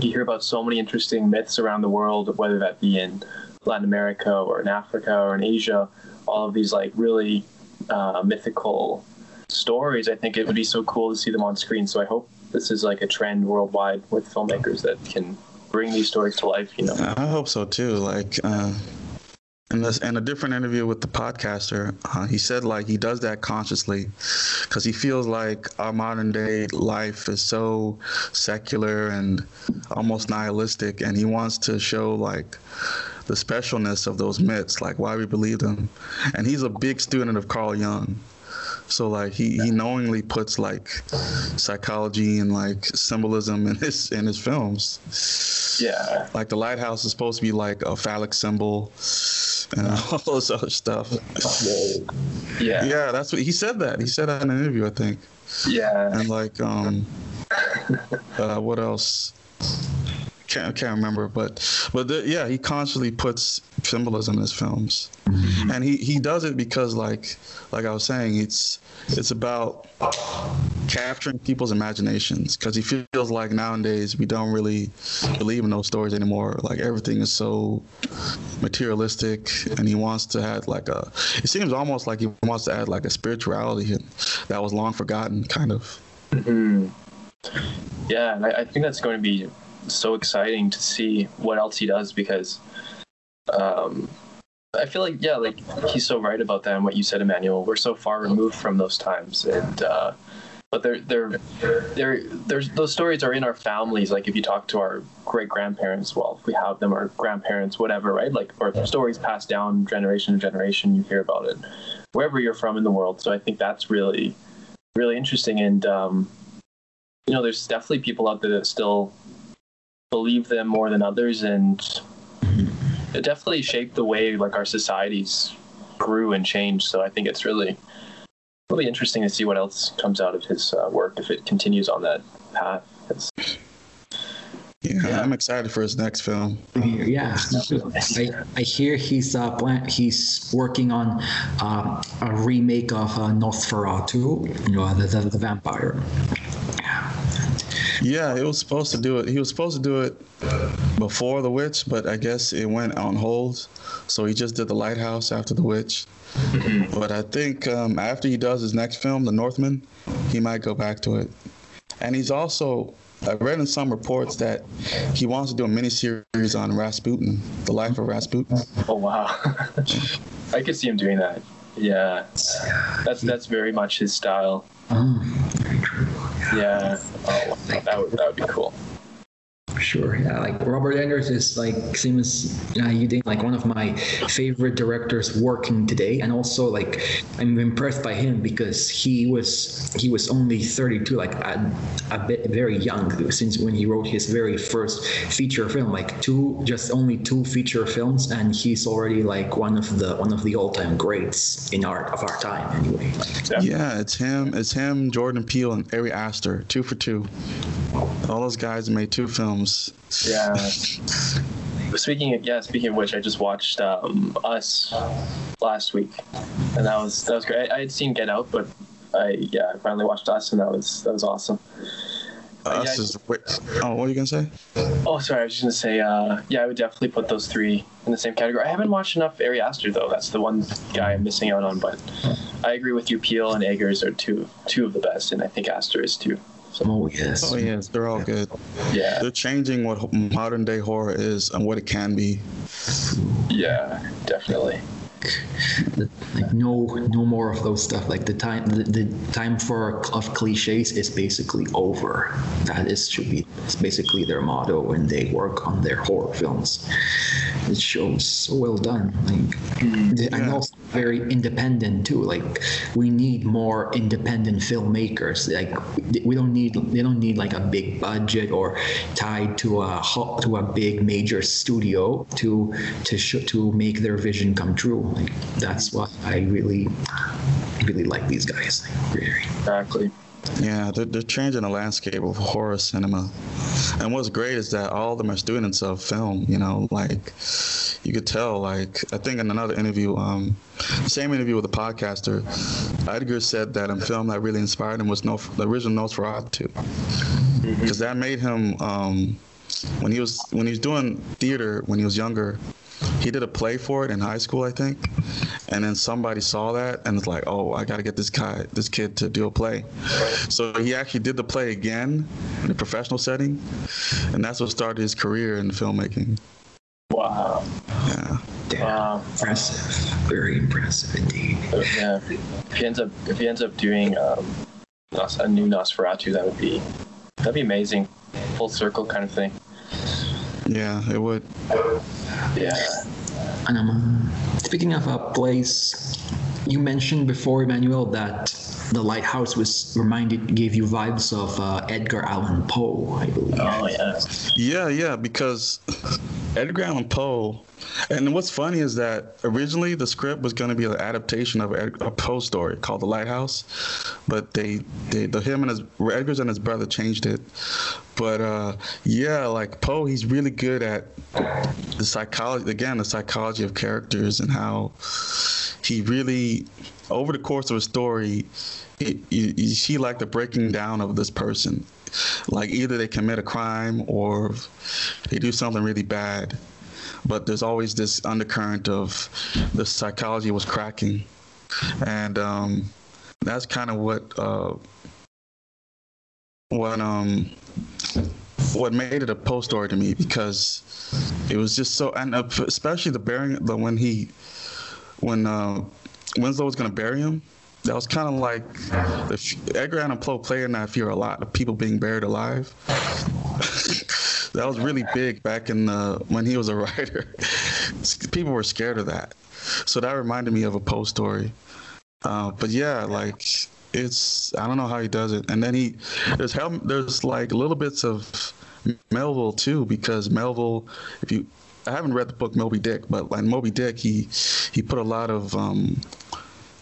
You hear about so many interesting myths around the world, whether that be in Latin America or in Africa or in Asia, all of these like really uh, mythical stories. I think it would be so cool to see them on screen. So I hope this is like a trend worldwide with filmmakers that can bring these stories to life. You know, I hope so too. Like. Uh in this in a different interview with the podcaster, uh, he said like he does that consciously because he feels like our modern day life is so secular and almost nihilistic, and he wants to show like the specialness of those myths, like why we believe them. And he's a big student of Carl Jung. So like he, he knowingly puts like psychology and like symbolism in his in his films. Yeah. Like the lighthouse is supposed to be like a phallic symbol and all this other stuff. Yeah. Yeah, that's what he said that. He said that in an interview, I think. Yeah. And like um uh, what else? Can't can't remember, but but the, yeah, he constantly puts symbolism in his films, mm-hmm. and he he does it because like like I was saying, it's it's about capturing people's imaginations because he feels like nowadays we don't really believe in those stories anymore. Like everything is so materialistic, and he wants to add like a. It seems almost like he wants to add like a spirituality that was long forgotten, kind of. Mm-hmm. Yeah, and I, I think that's going to be so exciting to see what else he does because um, I feel like yeah, like he's so right about that and what you said, Emmanuel. We're so far removed from those times, and uh, but they're they're they're there's those stories are in our families. Like if you talk to our great grandparents, well, if we have them, our grandparents, whatever, right? Like or stories passed down generation to generation. You hear about it wherever you're from in the world. So I think that's really really interesting, and um, you know, there's definitely people out there that still believe them more than others, and it definitely shaped the way like our societies grew and changed. So I think it's really really interesting to see what else comes out of his uh, work if it continues on that path. Yeah, yeah, I'm excited for his next film. Yeah, I, I hear he's uh, plan- he's working on uh, a remake of uh, Nosferatu, you know, the, the, the vampire. Yeah, he was supposed to do it. He was supposed to do it before The Witch, but I guess it went on hold. So he just did The Lighthouse after The Witch. Mm-hmm. But I think um, after he does his next film, The Northman, he might go back to it. And he's also, I read in some reports that he wants to do a miniseries on Rasputin, the life of Rasputin. Oh wow, I could see him doing that. Yeah, that's that's very much his style. Oh, very true. Yeah. Oh, that would that would be cool sure. Yeah, like Robert Eggers is like seems uh, you think like one of my favorite directors working today, and also like I'm impressed by him because he was he was only 32, like a, a bit very young since when he wrote his very first feature film, like two just only two feature films, and he's already like one of the one of the all time greats in art of our time. Anyway. yeah. yeah, it's him. It's him, Jordan Peele, and Ari Aster, two for two. All those guys made two films yeah. Speaking of yeah, speaking of which, I just watched um, Us last week, and that was that was great. I, I had seen Get Out, but I yeah, I finally watched Us, and that was that was awesome. Us yeah, is oh, what are you gonna say? Oh, sorry, I was just gonna say, uh, yeah, I would definitely put those three in the same category. I haven't watched enough Ari Aster though. That's the one guy I'm missing out on. But I agree with you. Peele and Eggers are two two of the best, and I think Aster is too. Oh yes. Oh yes, they're all good. Yeah. They're changing what modern day horror is and what it can be. Yeah, definitely like no no more of those stuff. Like the time the, the time for of cliches is basically over. That is should be it's basically their motto when they work on their horror films. It shows. So well done. Like mm, yeah. and also very independent too. Like we need more independent filmmakers. Like we don't need they don't need like a big budget or tied to a to a big major studio to to sh- to make their vision come true like that's why I really, really like these guys. Exactly. Yeah, they're, they're changing the landscape of horror cinema. And what's great is that all of them are students of film, you know, like you could tell, like, I think in another interview, um, same interview with a podcaster, Eggers said that a film that really inspired him was no, the original Nosferatu. Because that made him, um, when he was when he was doing theater when he was younger, he did a play for it in high school, I think. And then somebody saw that and was like, "Oh, I got to get this guy, this kid, to do a play." So he actually did the play again in a professional setting, and that's what started his career in filmmaking. Wow. Yeah. Damn, Wow. impressive. Very impressive indeed. Yeah. If he ends up if he ends up doing um, Nos- a new Nosferatu, that would be that'd be amazing. Full circle kind of thing. Yeah, it would. Yeah. And um, speaking of a place, you mentioned before, Emmanuel, that the lighthouse was reminded, gave you vibes of uh, Edgar Allan Poe, I believe. Oh yeah. Yeah, yeah, because Edgar Allan Poe, and what's funny is that originally the script was going to be an adaptation of a Poe story called The Lighthouse, but they, they, the him and his Eggers and his brother changed it. But uh, yeah, like Poe, he's really good at the psychology. Again, the psychology of characters and how he really, over the course of a story, you see like the breaking down of this person like either they commit a crime or they do something really bad but there's always this undercurrent of the psychology was cracking and um, that's kind of what uh, what um what made it a Poe story to me because it was just so and uh, especially the burying the when he when uh, Winslow was gonna bury him that was kind of like the Edgar Allan Poe played in that fear a lot of people being buried alive. that was really big back in the, when he was a writer. people were scared of that, so that reminded me of a Poe story. Uh, but yeah, like it's I don't know how he does it, and then he there's hel- there's like little bits of Melville too because Melville, if you I haven't read the book Moby Dick, but like Moby Dick, he he put a lot of um,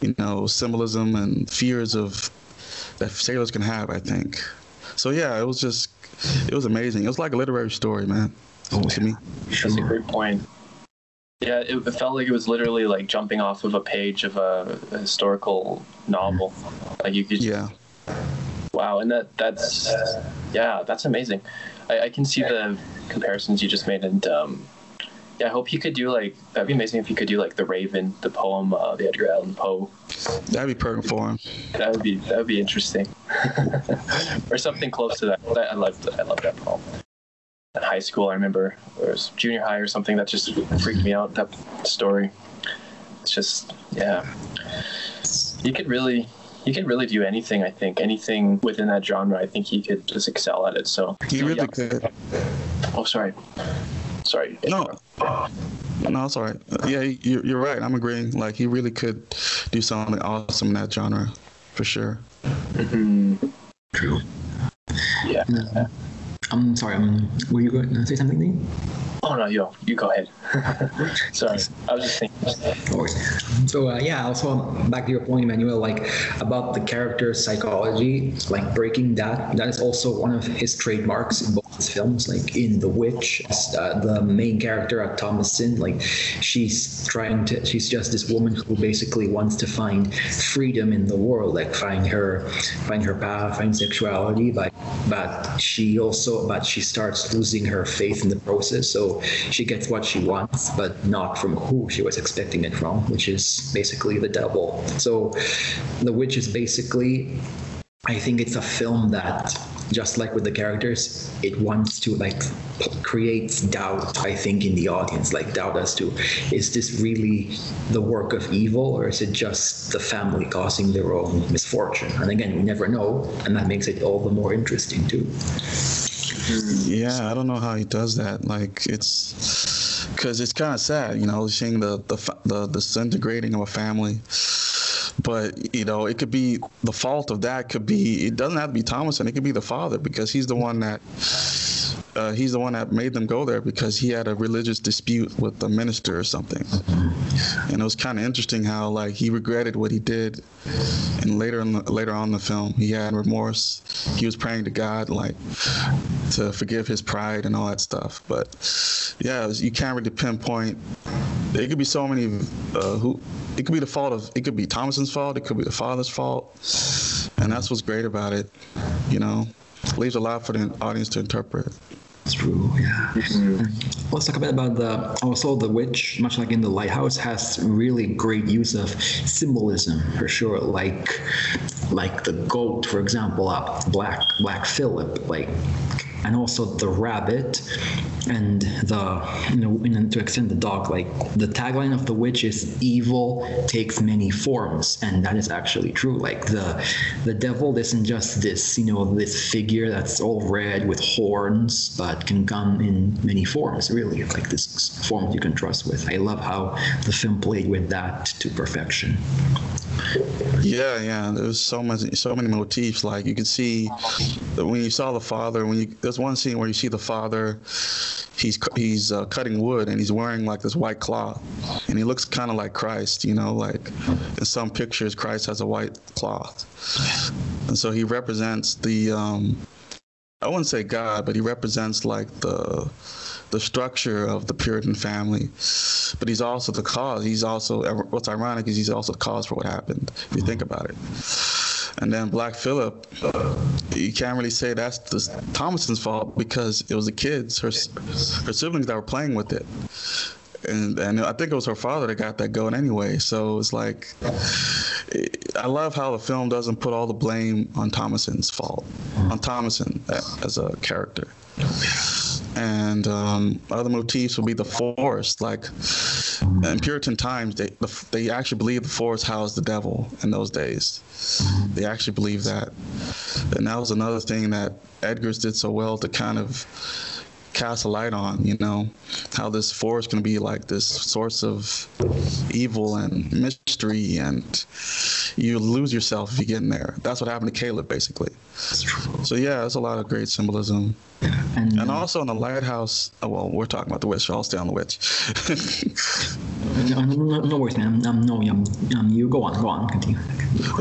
you know, symbolism and fears of that sailors can have, I think. So yeah, it was just it was amazing. It was like a literary story, man. Oh, to me. That's a great point. Yeah, it, it felt like it was literally like jumping off of a page of a, a historical novel. Like you could Yeah. Wow, and that that's yeah, that's amazing. I, I can see the comparisons you just made, and um, yeah, I hope you could do like that'd be amazing if you could do like the Raven, the poem, uh, the Edgar Allan Poe. That'd be perfect for him. That would be that would be interesting, or something close to that. I, love I love that poem. In high school, I remember or it was junior high or something that just freaked me out. That story. It's just yeah. You could really he could really do anything. I think anything within that genre. I think he could just excel at it. So He really yeah. could. Oh, sorry. Sorry. No, no, it's all right. Yeah, you're, you're right. I'm agreeing. Like he really could do something awesome in that genre, for sure. Mhm. True. Yeah. I'm sorry, um, were you going to say something, Lee? Oh no, yo, you go ahead. sorry, I was just thinking. So uh, yeah, also back to your point, Emmanuel, like about the character psychology, like breaking that. That is also one of his trademarks in both his films. Like in The Witch, uh, the main character, uh, Thomasin, like she's trying to. She's just this woman who basically wants to find freedom in the world, like find her, find her path, find sexuality. But but she also, but she starts losing her faith in the process. So she gets what she wants, but not from who she was expecting it from, which is basically the devil. So The Witch is basically, I think it's a film that, just like with the characters, it wants to like p- create doubt, I think, in the audience, like doubt as to is this really the work of evil or is it just the family causing their own misfortune? And again, we never know, and that makes it all the more interesting too. Yeah, I don't know how he does that. Like it's because it's kind of sad, you know, seeing the the fa- the disintegrating of a family. But you know, it could be the fault of that. Could be it doesn't have to be Thomasin. It could be the father because he's the one that uh, he's the one that made them go there because he had a religious dispute with the minister or something. And it was kind of interesting how like he regretted what he did, and later in the, later on the film he had remorse. He was praying to God like to forgive his pride and all that stuff. But yeah, was, you can't really pinpoint. It could be so many uh, who. It could be the fault of. It could be Thomasin's fault. It could be the father's fault, and that's what's great about it. You know, leaves a lot for the audience to interpret. True, yeah. Let's talk a bit about the also the witch, much like in the lighthouse, has really great use of symbolism for sure. Like like the goat, for example, uh, Black Black Philip, like and also the rabbit and the you know and to extend the dog like the tagline of the witch is evil takes many forms and that is actually true like the the devil isn't just this you know this figure that's all red with horns but can come in many forms really like this form you can trust with i love how the film played with that to perfection yeah, yeah. There's so much, so many motifs. Like you can see when you saw the father. When you there's one scene where you see the father, he's he's uh, cutting wood and he's wearing like this white cloth, and he looks kind of like Christ. You know, like in some pictures, Christ has a white cloth, and so he represents the. Um, I wouldn't say God, but he represents like the the structure of the Puritan family. But he's also the cause. He's also what's ironic is he's also the cause for what happened. If you think about it. And then Black Phillip, you can't really say that's the Thomasin's fault because it was the kids, her her siblings that were playing with it. And, and I think it was her father that got that going anyway. So it's like, I love how the film doesn't put all the blame on Thomasin's fault, on Thomason as a character and um, other motifs would be the forest. Like in Puritan times, they they actually believed the forest housed the devil in those days. Mm-hmm. They actually believed that, and that was another thing that Eggers did so well to kind of cast a light on, you know, how this forest can be like this source of evil and mystery, and you lose yourself if you get in there. That's what happened to Caleb, basically. So yeah, there's a lot of great symbolism. And, and also in the lighthouse, oh, well, we're talking about the witch, so I'll stay on the witch. no, no, no worries, man. Um, no, um, um, you go on, go on, continue.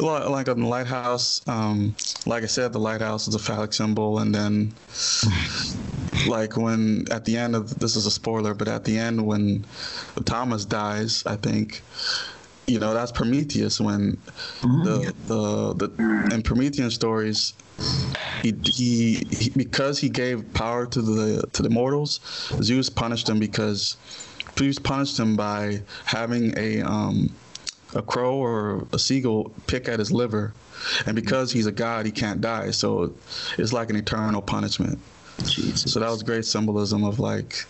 Like on the lighthouse, um, like I said, the lighthouse is a phallic symbol, and then like when at the end of this is a spoiler, but at the end when Thomas dies, I think you know that's Prometheus when mm-hmm. the, the the in Promethean stories he, he, he because he gave power to the to the mortals Zeus punished him because Zeus punished him by having a um a crow or a seagull pick at his liver. And because he's a god he can't die. So it's like an eternal punishment Jesus. So that was great symbolism of like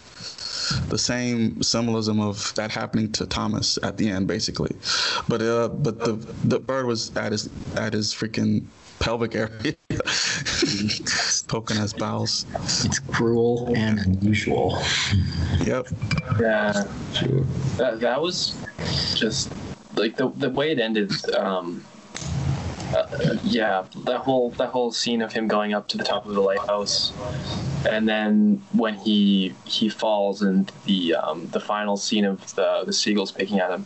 the same symbolism of that happening to Thomas at the end, basically. But uh, but the the bird was at his at his freaking pelvic area, poking his bowels. It's cruel and unusual. Yep. Yeah. Sure. That that was just like the the way it ended. Um, uh, yeah, that whole that whole scene of him going up to the top of the lighthouse, and then when he he falls and the um, the final scene of the the seagulls picking at him.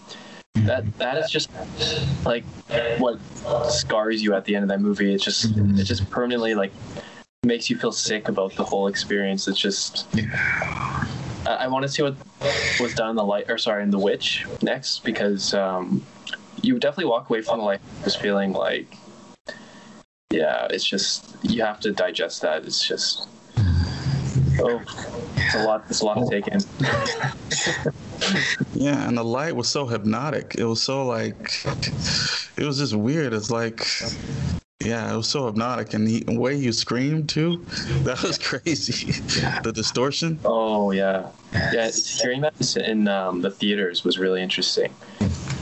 That that is just like what scars you at the end of that movie. It just it just permanently like makes you feel sick about the whole experience. It's just. I, I want to see what was done in the light, or sorry, in the witch next because um, you definitely walk away from the light just feeling like yeah it's just you have to digest that. It's just oh it's a lot it's a lot to take in. Yeah and the light was so hypnotic. It was so like it was just weird. It's like yeah, it was so hypnotic, and the way you screamed too, that was crazy. the distortion. Oh yeah, yeah. Hearing that in um, the theaters was really interesting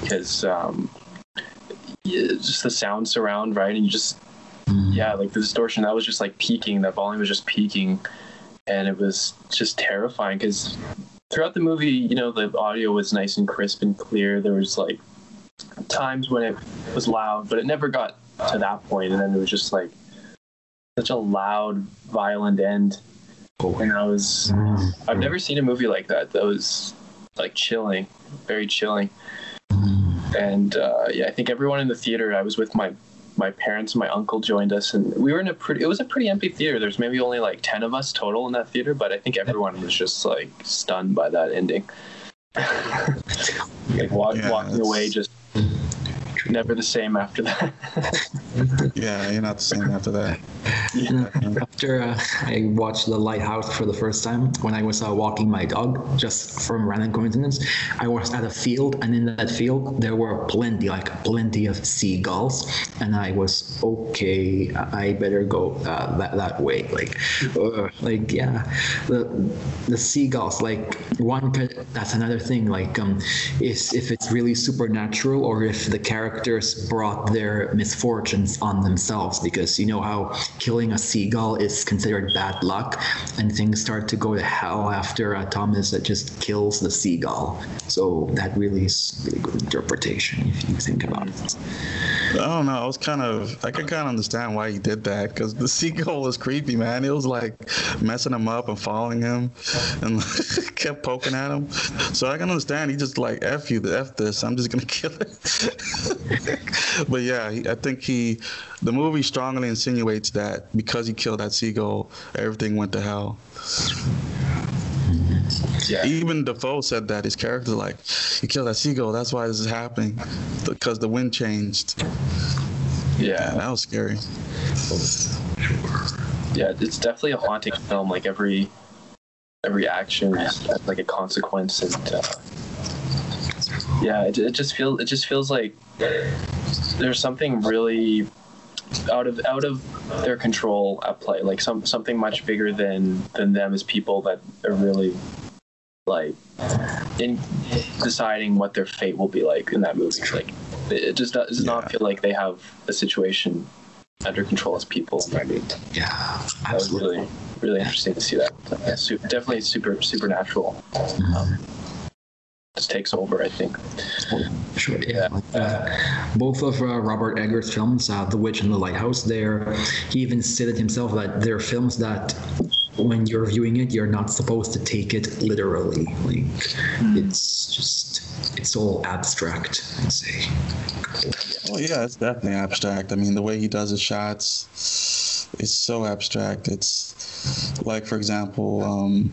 because um, just the sound surround, right? And you just, mm. yeah, like the distortion that was just like peaking. That volume was just peaking, and it was just terrifying because throughout the movie, you know, the audio was nice and crisp and clear. There was like times when it was loud, but it never got to that point, and then it was just like such a loud, violent end. and I was I've never seen a movie like that. That was like chilling, very chilling. And uh, yeah, I think everyone in the theater. I was with my my parents and my uncle joined us, and we were in a pretty. It was a pretty empty theater. There's maybe only like ten of us total in that theater, but I think everyone was just like stunned by that ending. like walk, Yeah, walking away, just never the same after that. Yeah, you're not the same after that. After uh, I watched The Lighthouse for the first time, when I was uh, walking my dog, just from random coincidence, I was at a field, and in that field there were plenty, like plenty of seagulls, and I was okay. I better go uh, that that way, like, uh, like yeah, the the seagulls, like one. Could, that's another thing, like, um, is if it's really supernatural or if the characters brought their misfortunes on themselves, because you know how killing a seagull is considered bad luck, and things start to go to hell after uh, Thomas that just kills the seagull. So that really is really good interpretation if you think about it. I don't know. I was kind of, I could kind of understand why he did that because the seagull was creepy, man. It was like messing him up and following him and kept poking at him. So I can understand. He just like, F you, F this. I'm just to kill it. but yeah, he, I think he, the movie strongly insinuates that because he killed that seagull, everything went to hell. yeah, Even Dafoe said that his character's like, he killed that seagull. That's why this is happening because the wind changed. yeah. That was scary. yeah it's definitely a haunting film like every every action is like a consequence and uh, yeah it, it just feels it just feels like there's something really out of out of their control at play like some something much bigger than than them as people that are really like in deciding what their fate will be like in that movie. Like it it just does, does not feel like they have a situation under control as people. Yeah, that was really really interesting to see that. Yeah, su- definitely super supernatural. Um, just takes over, I think. Sure, yeah. Uh, both of uh, Robert Eggers' films, uh, The Witch and The Lighthouse, there, he even stated himself that they're films that when you're viewing it, you're not supposed to take it literally. Like, it's just, it's all abstract, I'd say. Well, yeah, it's definitely abstract. I mean, the way he does his shots is so abstract. It's like, for example, um,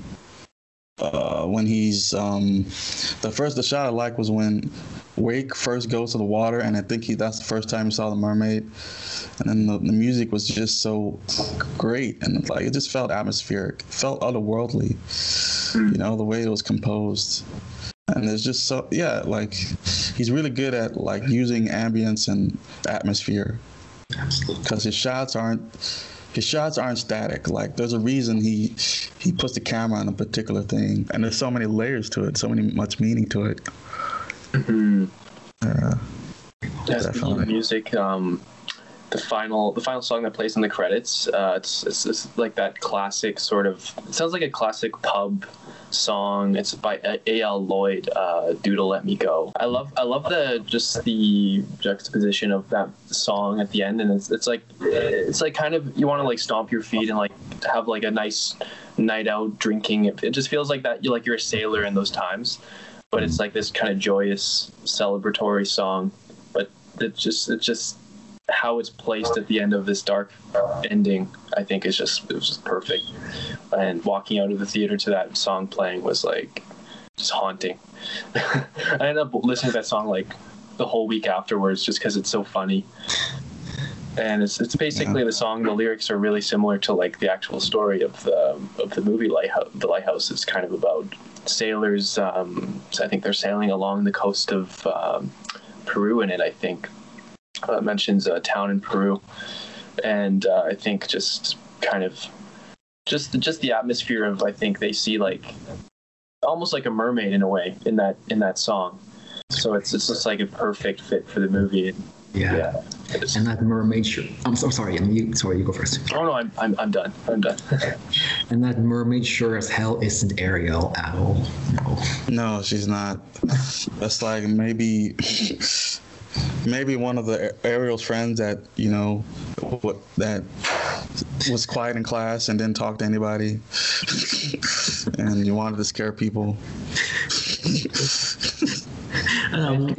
uh, when he's um, the first the shot I like was when Wake first goes to the water, and I think he that's the first time he saw the mermaid, and then the, the music was just so great, and like it just felt atmospheric, it felt otherworldly, you know, the way it was composed. And there's just so yeah like he's really good at like using ambience and atmosphere. Absolutely. because his shots aren't his shots aren't static. Like there's a reason he he puts the camera on a particular thing. And there's so many layers to it so many much meaning to it. Uh, Yeah, speaking of music, um, the final the final song that plays in the credits, uh, it's, it's it's like that classic sort of. It sounds like a classic pub song. It's by A. L. Lloyd, uh, "Doodle Let Me Go." I love I love the just the juxtaposition of that song at the end, and it's it's like it's like kind of you want to like stomp your feet and like have like a nice night out drinking. It, it just feels like that you like you're a sailor in those times, but it's like this kind of joyous celebratory song. But it just it just how it's placed at the end of this dark ending, I think is just it was just perfect. And walking out of the theater to that song playing was like just haunting. I ended up listening to that song like the whole week afterwards just because it's so funny. And it's, it's basically the song. The lyrics are really similar to like the actual story of the of the movie Lighthouse. The Lighthouse is kind of about sailors. Um, I think they're sailing along the coast of um, Peru in it. I think uh, mentions a town in Peru, and uh, I think just kind of just just the atmosphere of I think they see like almost like a mermaid in a way in that in that song. So it's it's just like a perfect fit for the movie. Yeah. Yeah. And that mermaid sure. I'm so sorry. I'm you. Sorry, you go first. Oh no, I'm I'm, I'm done. I'm done. And that mermaid sure as hell isn't Ariel at all. No. no she's not that's like maybe maybe one of the ariel's friends that you know what that was quiet in class and didn't talk to anybody, and you wanted to scare people. um,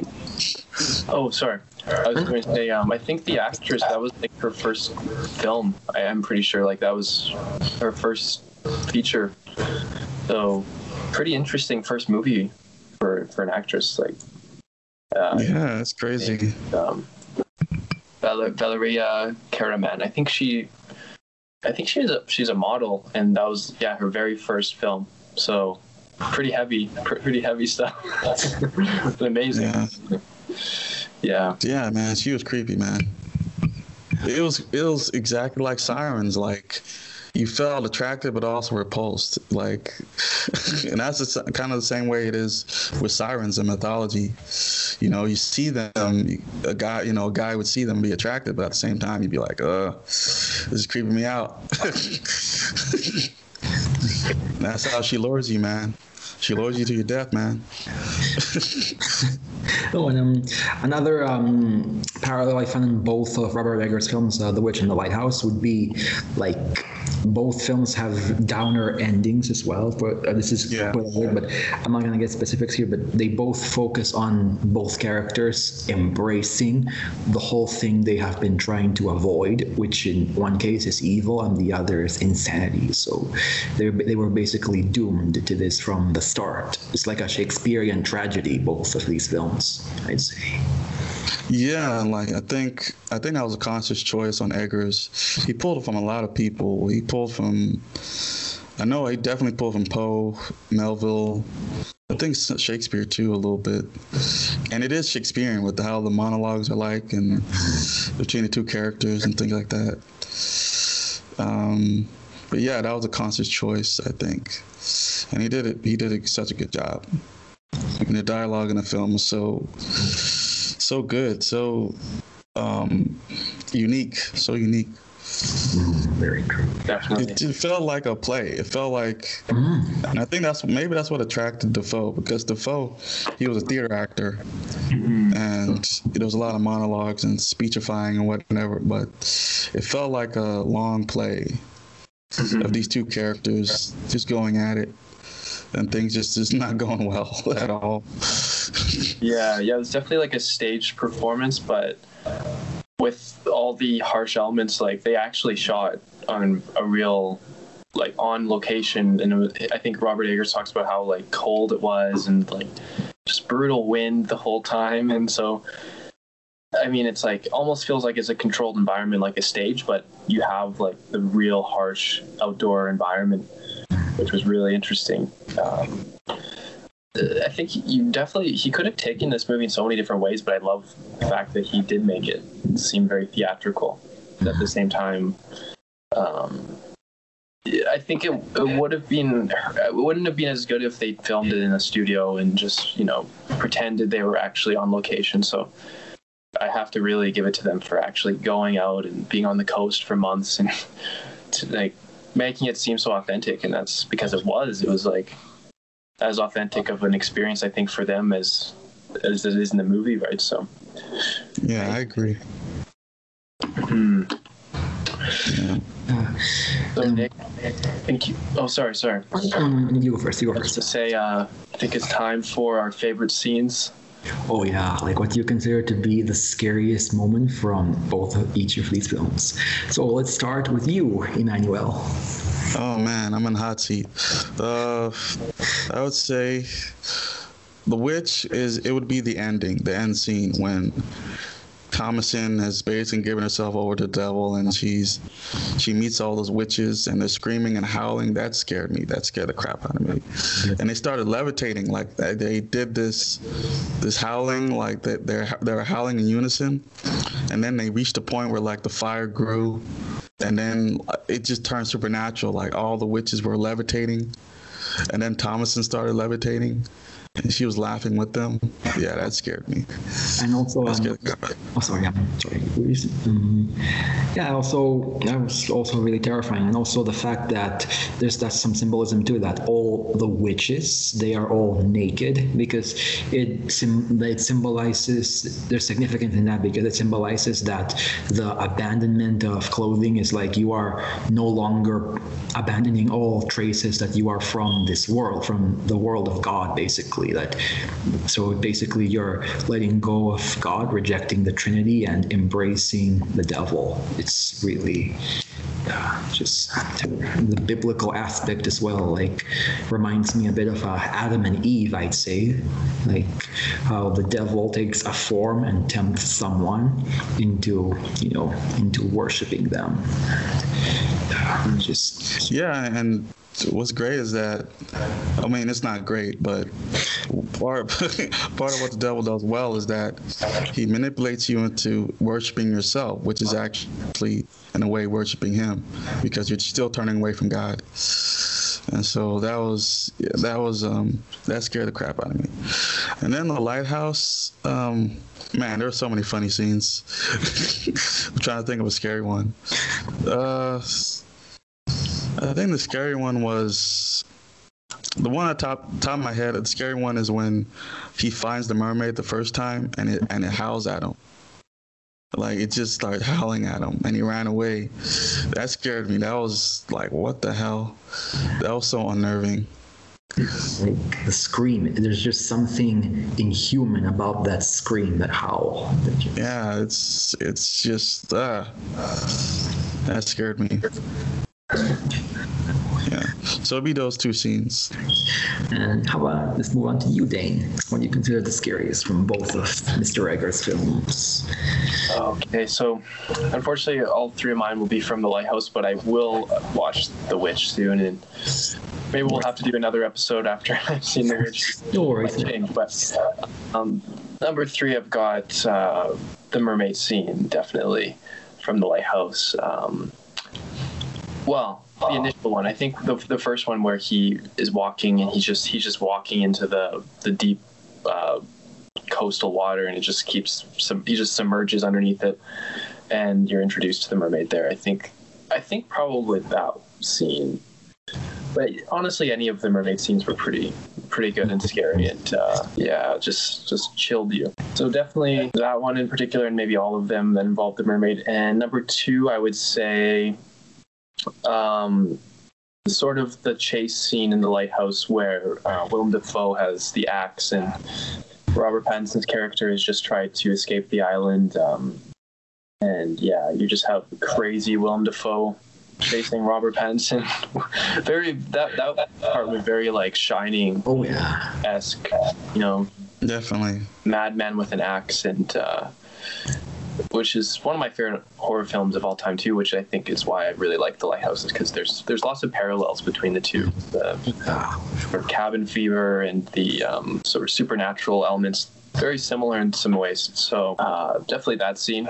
oh, sorry. I was going to say, um, I think the actress that was like her first film. I am pretty sure, like that was her first feature. So, pretty interesting first movie for for an actress. Like, uh, yeah, that's crazy. Um, Val- Valeria Karaman. I think she, I think she's a she's a model, and that was yeah her very first film. So, pretty heavy, pretty heavy stuff. amazing. Yeah. Yeah. Yeah, man, she was creepy, man. It was it was exactly like Sirens, like you felt attracted but also repulsed, like, and that's kind of the same way it is with Sirens in mythology. You know, you see them, a guy, you know, a guy would see them be attracted, but at the same time, you'd be like, uh, this is creeping me out. that's how she lures you, man. She lures you to your death, man. oh, and um, another um, parallel I found in both of Robert Eggers' films, uh, The Witch and the Lighthouse, would be like both films have downer endings as well. For uh, this is yeah. but I'm not gonna get specifics here. But they both focus on both characters embracing the whole thing they have been trying to avoid, which in one case is evil and the other is insanity. So they they were basically doomed to this from the start. It's like a Shakespearean tragedy, both of these films, I'd say. Yeah, like I think I think that was a conscious choice on Eggers. He pulled from a lot of people. He pulled from I know he definitely pulled from Poe, Melville. I think Shakespeare too a little bit, and it is Shakespearean with how the monologues are like and between the two characters and things like that. Um, but yeah, that was a conscious choice, I think and he did it. He did such a good job. And the dialogue in the film was so so good, so um, unique, so unique. very true. Definitely. It, it, felt like a play. It felt like, mm. and I think that's maybe that's what attracted Dafoe because Dafoe, he was a theater actor, mm-hmm. and there was a lot of monologues and speechifying and whatever. But it felt like a long play mm-hmm. of these two characters just going at it and things just is not going well at all. yeah, yeah, it's definitely like a staged performance, but with all the harsh elements, like they actually shot on a real, like on location, and I think Robert Eggers talks about how like cold it was and like just brutal wind the whole time, and so. I mean, it's like almost feels like it's a controlled environment, like a stage, but you have like the real harsh outdoor environment which was really interesting. Um, I think you definitely he could have taken this movie in so many different ways, but I love the fact that he did make it seem very theatrical. At the same time, um, I think it, it would have been it wouldn't have been as good if they filmed it in a studio and just you know pretended they were actually on location. So I have to really give it to them for actually going out and being on the coast for months and to like making it seem so authentic, and that's because it was. It was like as authentic of an experience, I think, for them as as it is in the movie, right? So. Yeah, I agree. Hmm. Yeah. So Nick, thank you. Oh, sorry, sorry. You go first. You go first. To say, uh, I think it's time for our favorite scenes. Oh yeah, like what do you consider to be the scariest moment from both of each of these films. So let's start with you, Emmanuel. Oh man, I'm in hot seat. Uh, I would say the witch is it would be the ending, the end scene when Thomasin has basically given herself over to the devil, and she's she meets all those witches, and they're screaming and howling. That scared me. That scared the crap out of me. And they started levitating like. They did this this howling like that. They're they're howling in unison, and then they reached a point where like the fire grew, and then uh, it just turned supernatural. Like all the witches were levitating, and then Thomasin started levitating and she was laughing with them. Yeah, that scared me. And also, um, scared the crap out of me. oh sorry, yeah, sorry. Um, yeah, also that was also really terrifying, and also the fact that there's that some symbolism too that all the witches they are all naked because it sim- it symbolizes there's significance in that because it symbolizes that the abandonment of clothing is like you are no longer abandoning all traces that you are from this world, from the world of God, basically. That so basically you're letting go of God, rejecting the Trinity, and embracing the devil. It's really uh, just the biblical aspect as well. Like reminds me a bit of uh, Adam and Eve, I'd say. Like how the devil takes a form and tempts someone into you know into worshiping them. Uh, just Yeah, and what's great is that I mean it's not great, but part part of what the devil does well is that he manipulates you into worshiping yourself, which is actually in a way worshiping him because you're still turning away from God. And so that was that was um that scared the crap out of me. And then the lighthouse, um, man, there were so many funny scenes. I'm trying to think of a scary one. Uh I think the scary one was the one at top top of my head. The scary one is when he finds the mermaid the first time and it and it howls at him. Like it just started howling at him and he ran away. That scared me. That was like what the hell? That was so unnerving. like the scream. There's just something inhuman about that scream, that howl. That you- Yeah, it's it's just uh that scared me. Yeah. So it'd be those two scenes. And how about let's move on to you, Dane? What do you consider the scariest from both of Mr. Eggers' films? Okay, so unfortunately, all three of mine will be from The Lighthouse, but I will watch The Witch soon, and maybe we'll have to do another episode after I've seen The Witch. No worries. Might change, but um, number three, I've got uh, the mermaid scene, definitely from The Lighthouse. Um, well, the initial one, I think the, the first one where he is walking and he's just he's just walking into the the deep uh, coastal water and it just keeps some he just submerges underneath it and you're introduced to the mermaid there. I think I think probably that scene. But honestly, any of the mermaid scenes were pretty pretty good and scary, and uh, yeah, just just chilled you. So definitely that one in particular, and maybe all of them that involved the mermaid. And number two, I would say, um, sort of the chase scene in the lighthouse where uh, Willem Dafoe has the axe and Robert Pattinson's character has just tried to escape the island. Um, and yeah, you just have crazy Willem Dafoe chasing Robert Pattinson. very that that part was very like Shining Oh yeah. esque, you know, Definitely. madman with an axe, and uh, which is one of my favorite horror films of all time too. Which I think is why I really like The Lighthouse, is because there's there's lots of parallels between the two. The Ah, sort of cabin fever and the um, sort of supernatural elements very similar in some ways. So uh, definitely that scene.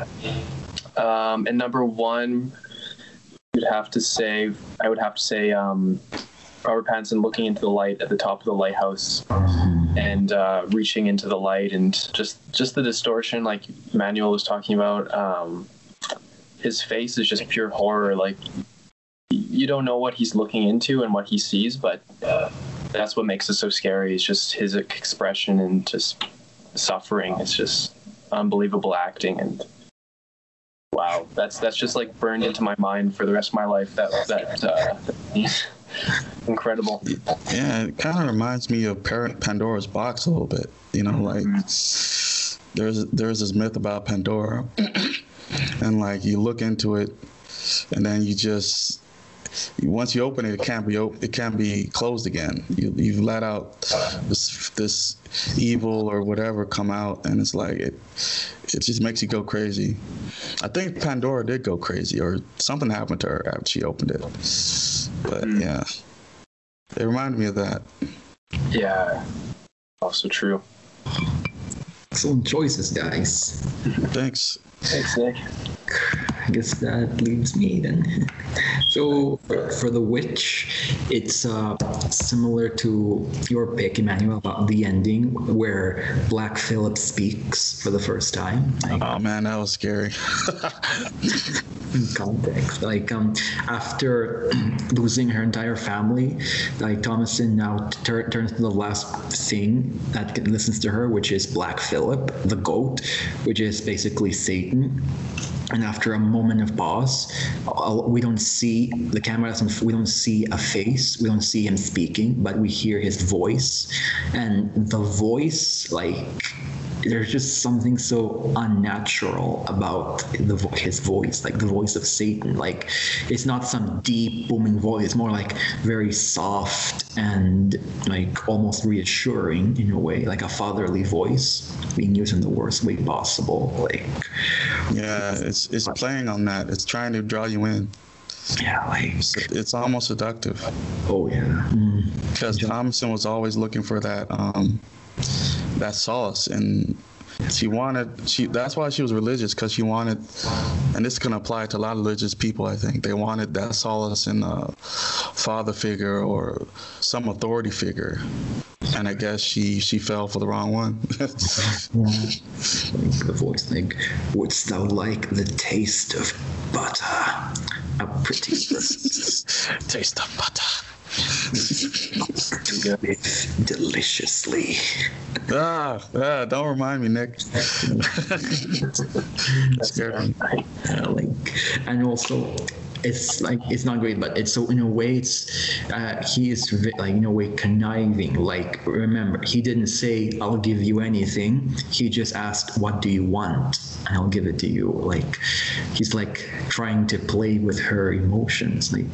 Um, and number one, you'd have to say I would have to say um, Robert Pattinson looking into the light at the top of the lighthouse and uh, reaching into the light and just just the distortion like Manuel was talking about. Um, his face is just pure horror. Like you don't know what he's looking into and what he sees, but uh, that's what makes it so scary. Is just his expression and just suffering. It's just unbelievable acting and wow, that's that's just like burned into my mind for the rest of my life. That that uh, incredible. Yeah, it kind of reminds me of Pandora's box a little bit. You know, like mm-hmm. there's there's this myth about Pandora, and like you look into it, and then you just once you open it, it can't be op- it can't be closed again. You you've let out this this evil or whatever come out, and it's like it it just makes you go crazy. I think Pandora did go crazy, or something happened to her after she opened it. But hmm. yeah, it reminded me of that. Yeah, also true. excellent choices, guys. Thanks. Thanks, Nick. Guess that leaves me then. So for, for the witch, it's uh, similar to your pick, Emmanuel, about the ending where Black Phillip speaks for the first time. Like, Oh man, that was scary. in context. Like um, after losing her entire family, like Thomasin now tur- turns to the last thing that listens to her, which is Black Phillip, the goat, which is basically Satan. And after a moment of pause, uh, we don't see the camera doesn't. We don't see a face. We don't see him speaking, but we hear his voice, and the voice like there's just something so unnatural about the vo- his voice like the voice of satan like it's not some deep booming voice it's more like very soft and like almost reassuring in a way like a fatherly voice being used in the worst way possible like Yeah, it's it's playing on that. It's trying to draw you in. yeah like It's, it's almost seductive oh yeah mm. because Thomasin was always looking for that um that solace and she wanted she that's why she was religious because she wanted and this can apply to a lot of religious people i think. They wanted that solace in a father figure or some authority figure. And i guess she she fell for the wrong one. The voice like wouldst thou like the taste of butter? A pretty taste of butter deliciously. Ah, ah don't remind me nick. Scared me like and also it's like it's not great but it's so in a way it's uh, he is like in a way conniving. Like remember he didn't say i'll give you anything. He just asked what do you want? And i'll give it to you. Like he's like trying to play with her emotions. Like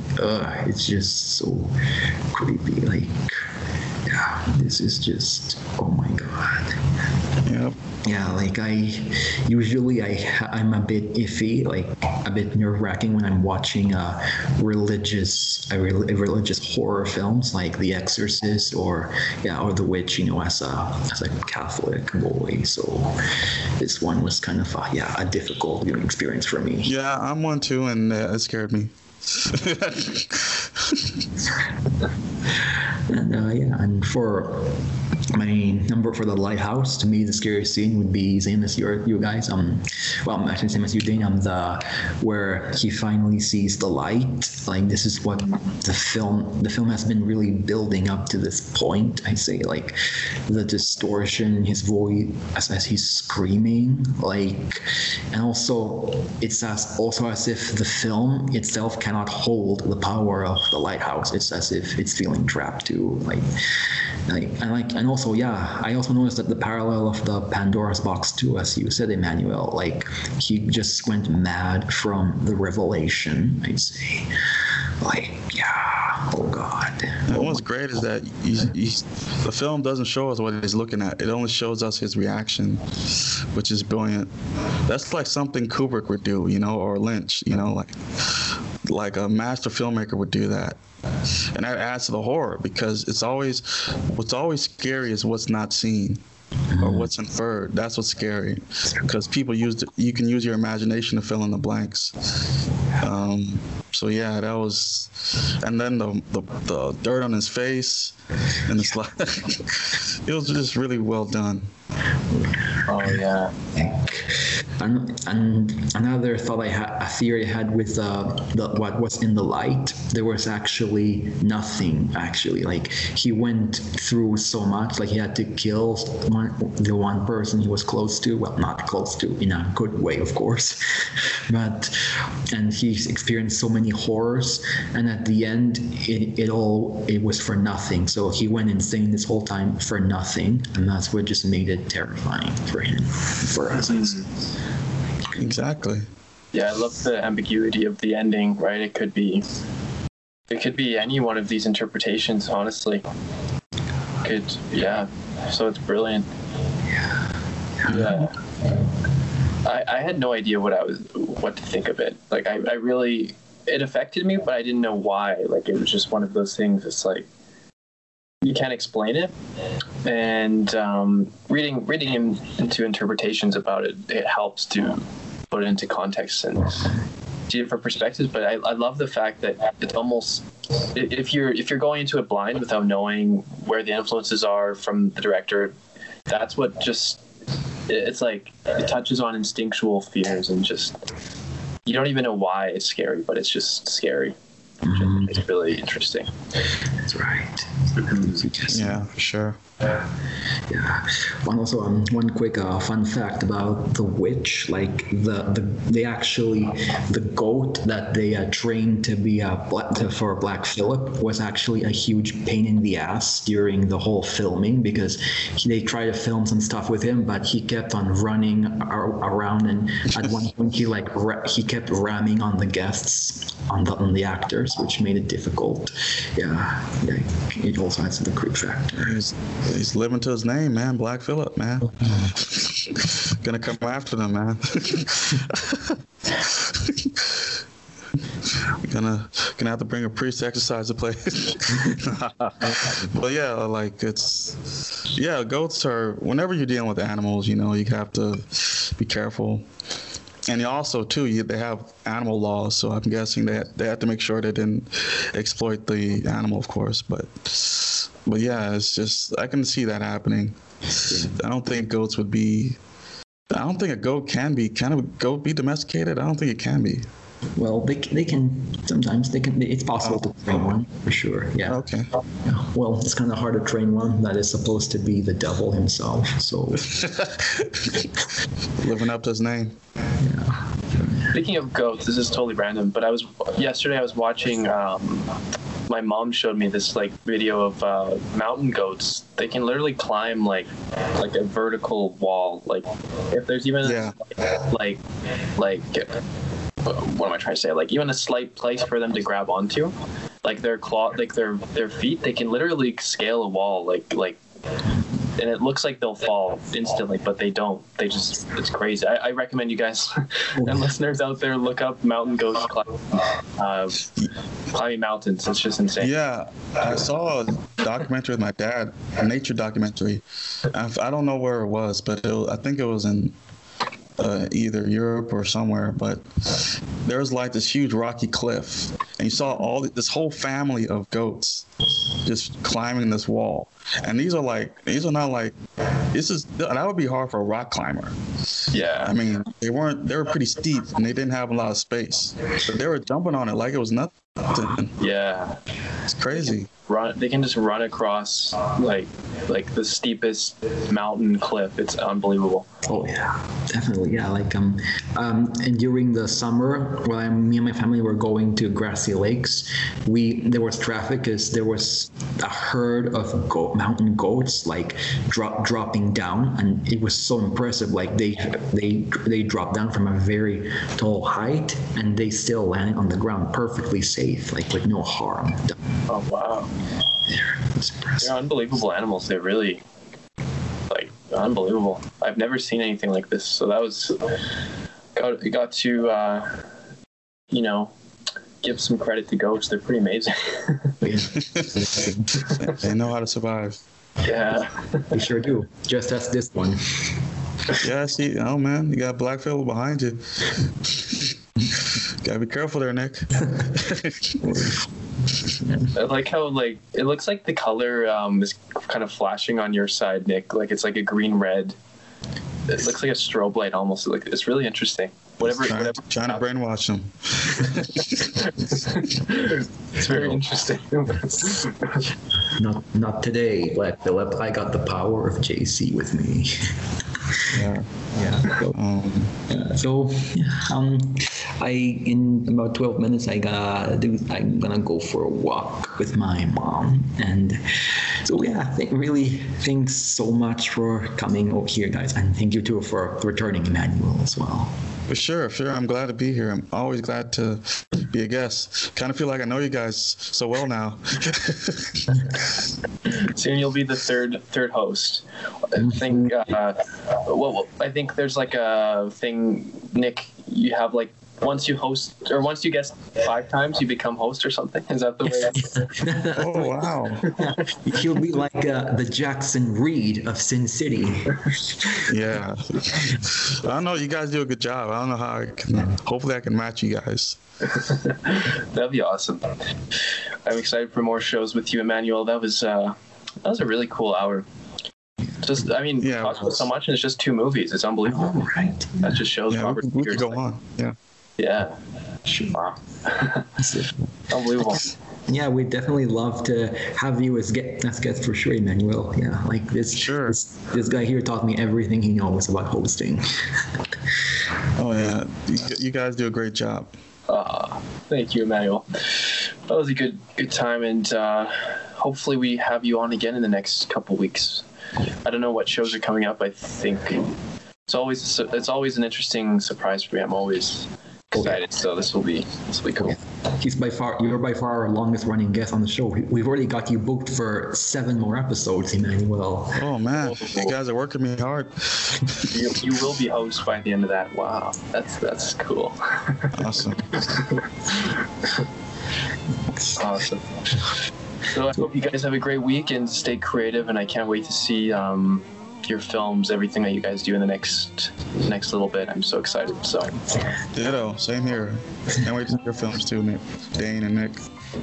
it's just so creepy. Like yeah this is just oh my god. Yep yeah like i usually i i'm a bit iffy like a bit nerve-wracking when i'm watching uh religious rel- religious horror films like the exorcist or yeah or the witch you know as a as a catholic boy. So this one was kind of a, yeah a difficult viewing experience for me. Yeah i'm one too and uh, it scared me And uh, yeah, and for my number for the lighthouse, to me the scariest scene would be same as your you guys. Um, well, actually the same as you, Dane. Um, the where he finally sees the light. Like this is what the film the film has been really building up to this point. I say like the distortion his voice as, as he's screaming, like, and also it's as also as if the film itself cannot hold the power of the lighthouse. It's as if it's feeling trapped too. Like, like and like and also yeah, I also noticed that the parallel of the Pandora's box too, as you said, Emmanuel. Like he just went mad from the revelation. I'd say, like yeah, oh god. And what's great is that he's, he's, the film doesn't show us what he's looking at. It only shows us his reaction, which is brilliant. That's like something Kubrick would do, you know, or Lynch, you know, like like a master filmmaker would do that. And that adds to the horror because it's always what's always scary is what's not seen or what's inferred. That's what's scary because people use the, you can use your imagination to fill in the blanks. Um, so yeah, that was, and then the, the the dirt on his face, and it's like it was just really well done. Oh yeah. And, and another thought I had, a theory I had with uh, the, what was in the light, there was actually nothing. Actually, like he went through so much, like he had to kill one, the one person he was close to. Well, not close to in a good way, of course, but and he experienced so many horrors, and at the end, it, it all it was for nothing. So he went insane this whole time for nothing, and that's what just made it terrifying for him, for us. Exactly. Yeah, I love the ambiguity of the ending, right? It could be it could be any one of these interpretations, honestly. Could yeah. So it's brilliant. Yeah. Yeah. I, I had no idea what I was what to think of it. Like I, I really it affected me, but I didn't know why. Like it was just one of those things it's like you can't explain it. And um, reading reading into interpretations about it, it helps to put it into context and different perspectives. But I, I love the fact that it's almost if you're if you're going into it blind without knowing where the influences are from the director, that's what just it's like it touches on instinctual fears and just you don't even know why it's scary, but it's just scary. Mhm. It's really interesting. That's right. Yeah, for sure. Yeah. One also um, one quick uh, fun fact about the witch, like the, the they actually the goat that they uh, trained to be a black to, for Black Phillip was actually a huge pain in the ass during the whole filming because he, they tried to film some stuff with him, but he kept on running ar- around and at one point he like ra- he kept ramming on the guests on the on the actors, which made difficult. Yeah, yeah. It also adds to the creep factor. He's, he's living to his name, man. Black Phillip, man. Gonna come after them, man. gonna gonna have to bring a priest to exercise the place. but yeah, like it's yeah, goats are. Whenever you're dealing with animals, you know, you have to be careful. And also too, you, they have animal laws, so I'm guessing that they have to make sure they didn't exploit the animal, of course. But but yeah, it's just I can see that happening. I don't think goats would be. I don't think a goat can be. Can a goat be domesticated? I don't think it can be. Well, they, they can sometimes they can. It's possible to train one for sure. Yeah. Okay. Yeah. Well, it's kind of hard to train one that is supposed to be the devil himself. So Living up to his name. yeah. Speaking of goats, this is totally random, but I was yesterday I was watching. Um, my mom showed me this like video of uh, mountain goats. They can literally climb like like a vertical wall. Like if there's even Yeah. like like uh, what am I trying to say? Like even a slight place for them to grab onto, like their claw, like their their feet, they can literally scale a wall. Like like and it looks like they'll fall instantly, but they don't. They just, it's crazy. I, I recommend you guys and listeners out there look up mountain ghost climbing, uh, climbing mountains. It's just insane. Yeah, I saw a documentary with my dad, a nature documentary. I, don't know where it was, but it, I think it was in uh, either Europe or somewhere. But there was like this huge rocky cliff, and you saw all this whole family of goats just climbing this wall. And these are like these are not like this is that would be hard for a rock climber. Yeah. I mean, they weren't they were pretty steep and they didn't have a lot of space, but they were jumping on it like it was nothing. Yeah. It's crazy. Run. They can just run across like like the steepest mountain cliff. It's unbelievable. Oh yeah, definitely. Yeah, like um, um, and during the summer, while I, me and my family were going to Grassi Lakes, we there was traffic because there was a herd of goat, mountain goats like drop dropping down, and it was so impressive. Like they they they dropped down from a very tall height, and they still landed on the ground perfectly safe, like with no harm. Oh wow. It was impressive. They're unbelievable animals. They're really like unbelievable. I've never seen anything like this. So that was got got to uh, you know give some credit to goats. They're pretty amazing. they know how to survive. yeah. They sure do. Just ask this one. Yeah, I see, oh man, you got Black Phillip behind you. Gotta be careful there, Nick. I like how like it looks like the color um, is kind of flashing on your side, Nick. Like it's like a green red. It looks like a strobe light almost. Like it's really interesting. Whatever. trying, whatever. trying to brainwash them. it's very interesting. Not not today, Black Phillip. I got the power of JC with me. Yeah. Yeah. So, Um, yeah, so um, I in about twelve minutes I do. I'm gonna go for a walk with my mom, and so yeah. Thank, really, thanks so much for coming over here, guys, and thank you too for returning, Emmanuel, as well. For sure, sure. I'm glad to be here. I'm always glad to be a guest. Kind of feel like I know you guys so well now. Soon you'll be the third third host. I think. Uh, well, I think there's like a thing, Nick. You have like once you host or once you guest five times, you become host or something. Is that the way? Oh wow. He'll be like uh, the Jackson Reed of Sin City. Yeah. I don't know. You guys do a good job. I don't know how I can. Hopefully, I can match you guys. That'd be awesome. I'm excited for more shows with you, Emmanuel. That was uh, that was a really cool hour. Just, I mean, Yeah, it talked about so much, and it's just two movies. It's unbelievable. All right. That just shows Yeah, we, Robert. could- we could go on. Yeah. Yeah. Wow. Unbelievable. Yeah, we'd definitely love to have you as get as guest for sure, Emmanuel. Yeah, like this. Sure. This, this guy here taught me everything he knows about hosting. Oh yeah. You, you guys do a great job. Uh, thank you, Emmanuel. That was a good good time, and uh, hopefully we have you on again in the next couple weeks. I don't know what shows are coming up. I think it's always it's always an interesting surprise for me. I'm always excited, so this will be this will be cool. He's by far you're by far our longest running guest on the show. We- We've already got you booked for seven more episodes, Emmanuel. Oh man, you guys are working me hard. You, you will be host by the end of that. Wow, that's that's cool. Awesome. Awesome. So I hope you guys have a great week and stay creative. And I can't wait to see um, your films, everything that you guys do in the next next little bit. I'm so excited. So Ditto. Same here. Can't wait to see your films too, Nick, Dane, and Nick.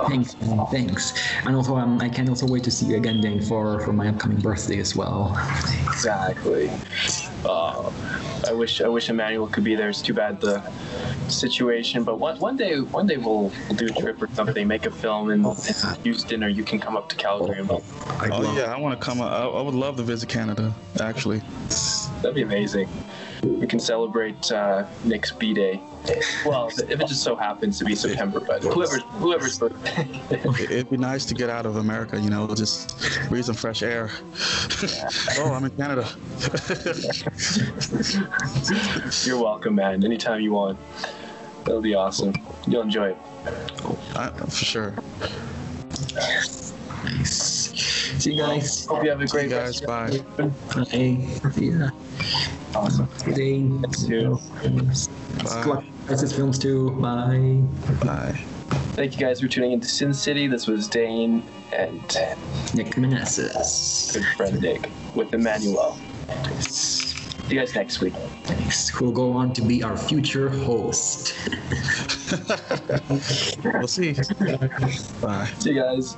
Thanks, man. thanks. And also, um, I can also wait to see you again, Dane, for for my upcoming birthday as well. exactly. Uh, I wish I wish Emmanuel could be there. It's too bad the situation, but one one day one day we'll, we'll do a trip or something, make a film in, in Houston, or you can come up to Calgary. And we'll, Oh yeah, I want to come. I, I would love to visit Canada. Actually. that'd be amazing. We can celebrate uh, Nick's B day. Well, if it just so happens to be September, but whoever's whoever's birthday. It- It'd be nice to get out of America, you know, just breathe some fresh air. oh, I'm in Canada. You're welcome, man. Anytime you want. That'll be awesome. You'll enjoy it. I, for sure. Nice. See you guys. Hope you have a See you great guys. rest Bye. Bye. See ya. Awesome. Good day. too. Good luck. This films too. Bye. Bye. Thank you guys for tuning into Sin City. This was Dane and Nick Meneses. good friend Nick with Emmanuel. See you guys next week. Thanks. Who'll go on to be our future host. We'll see. Bye. See you guys.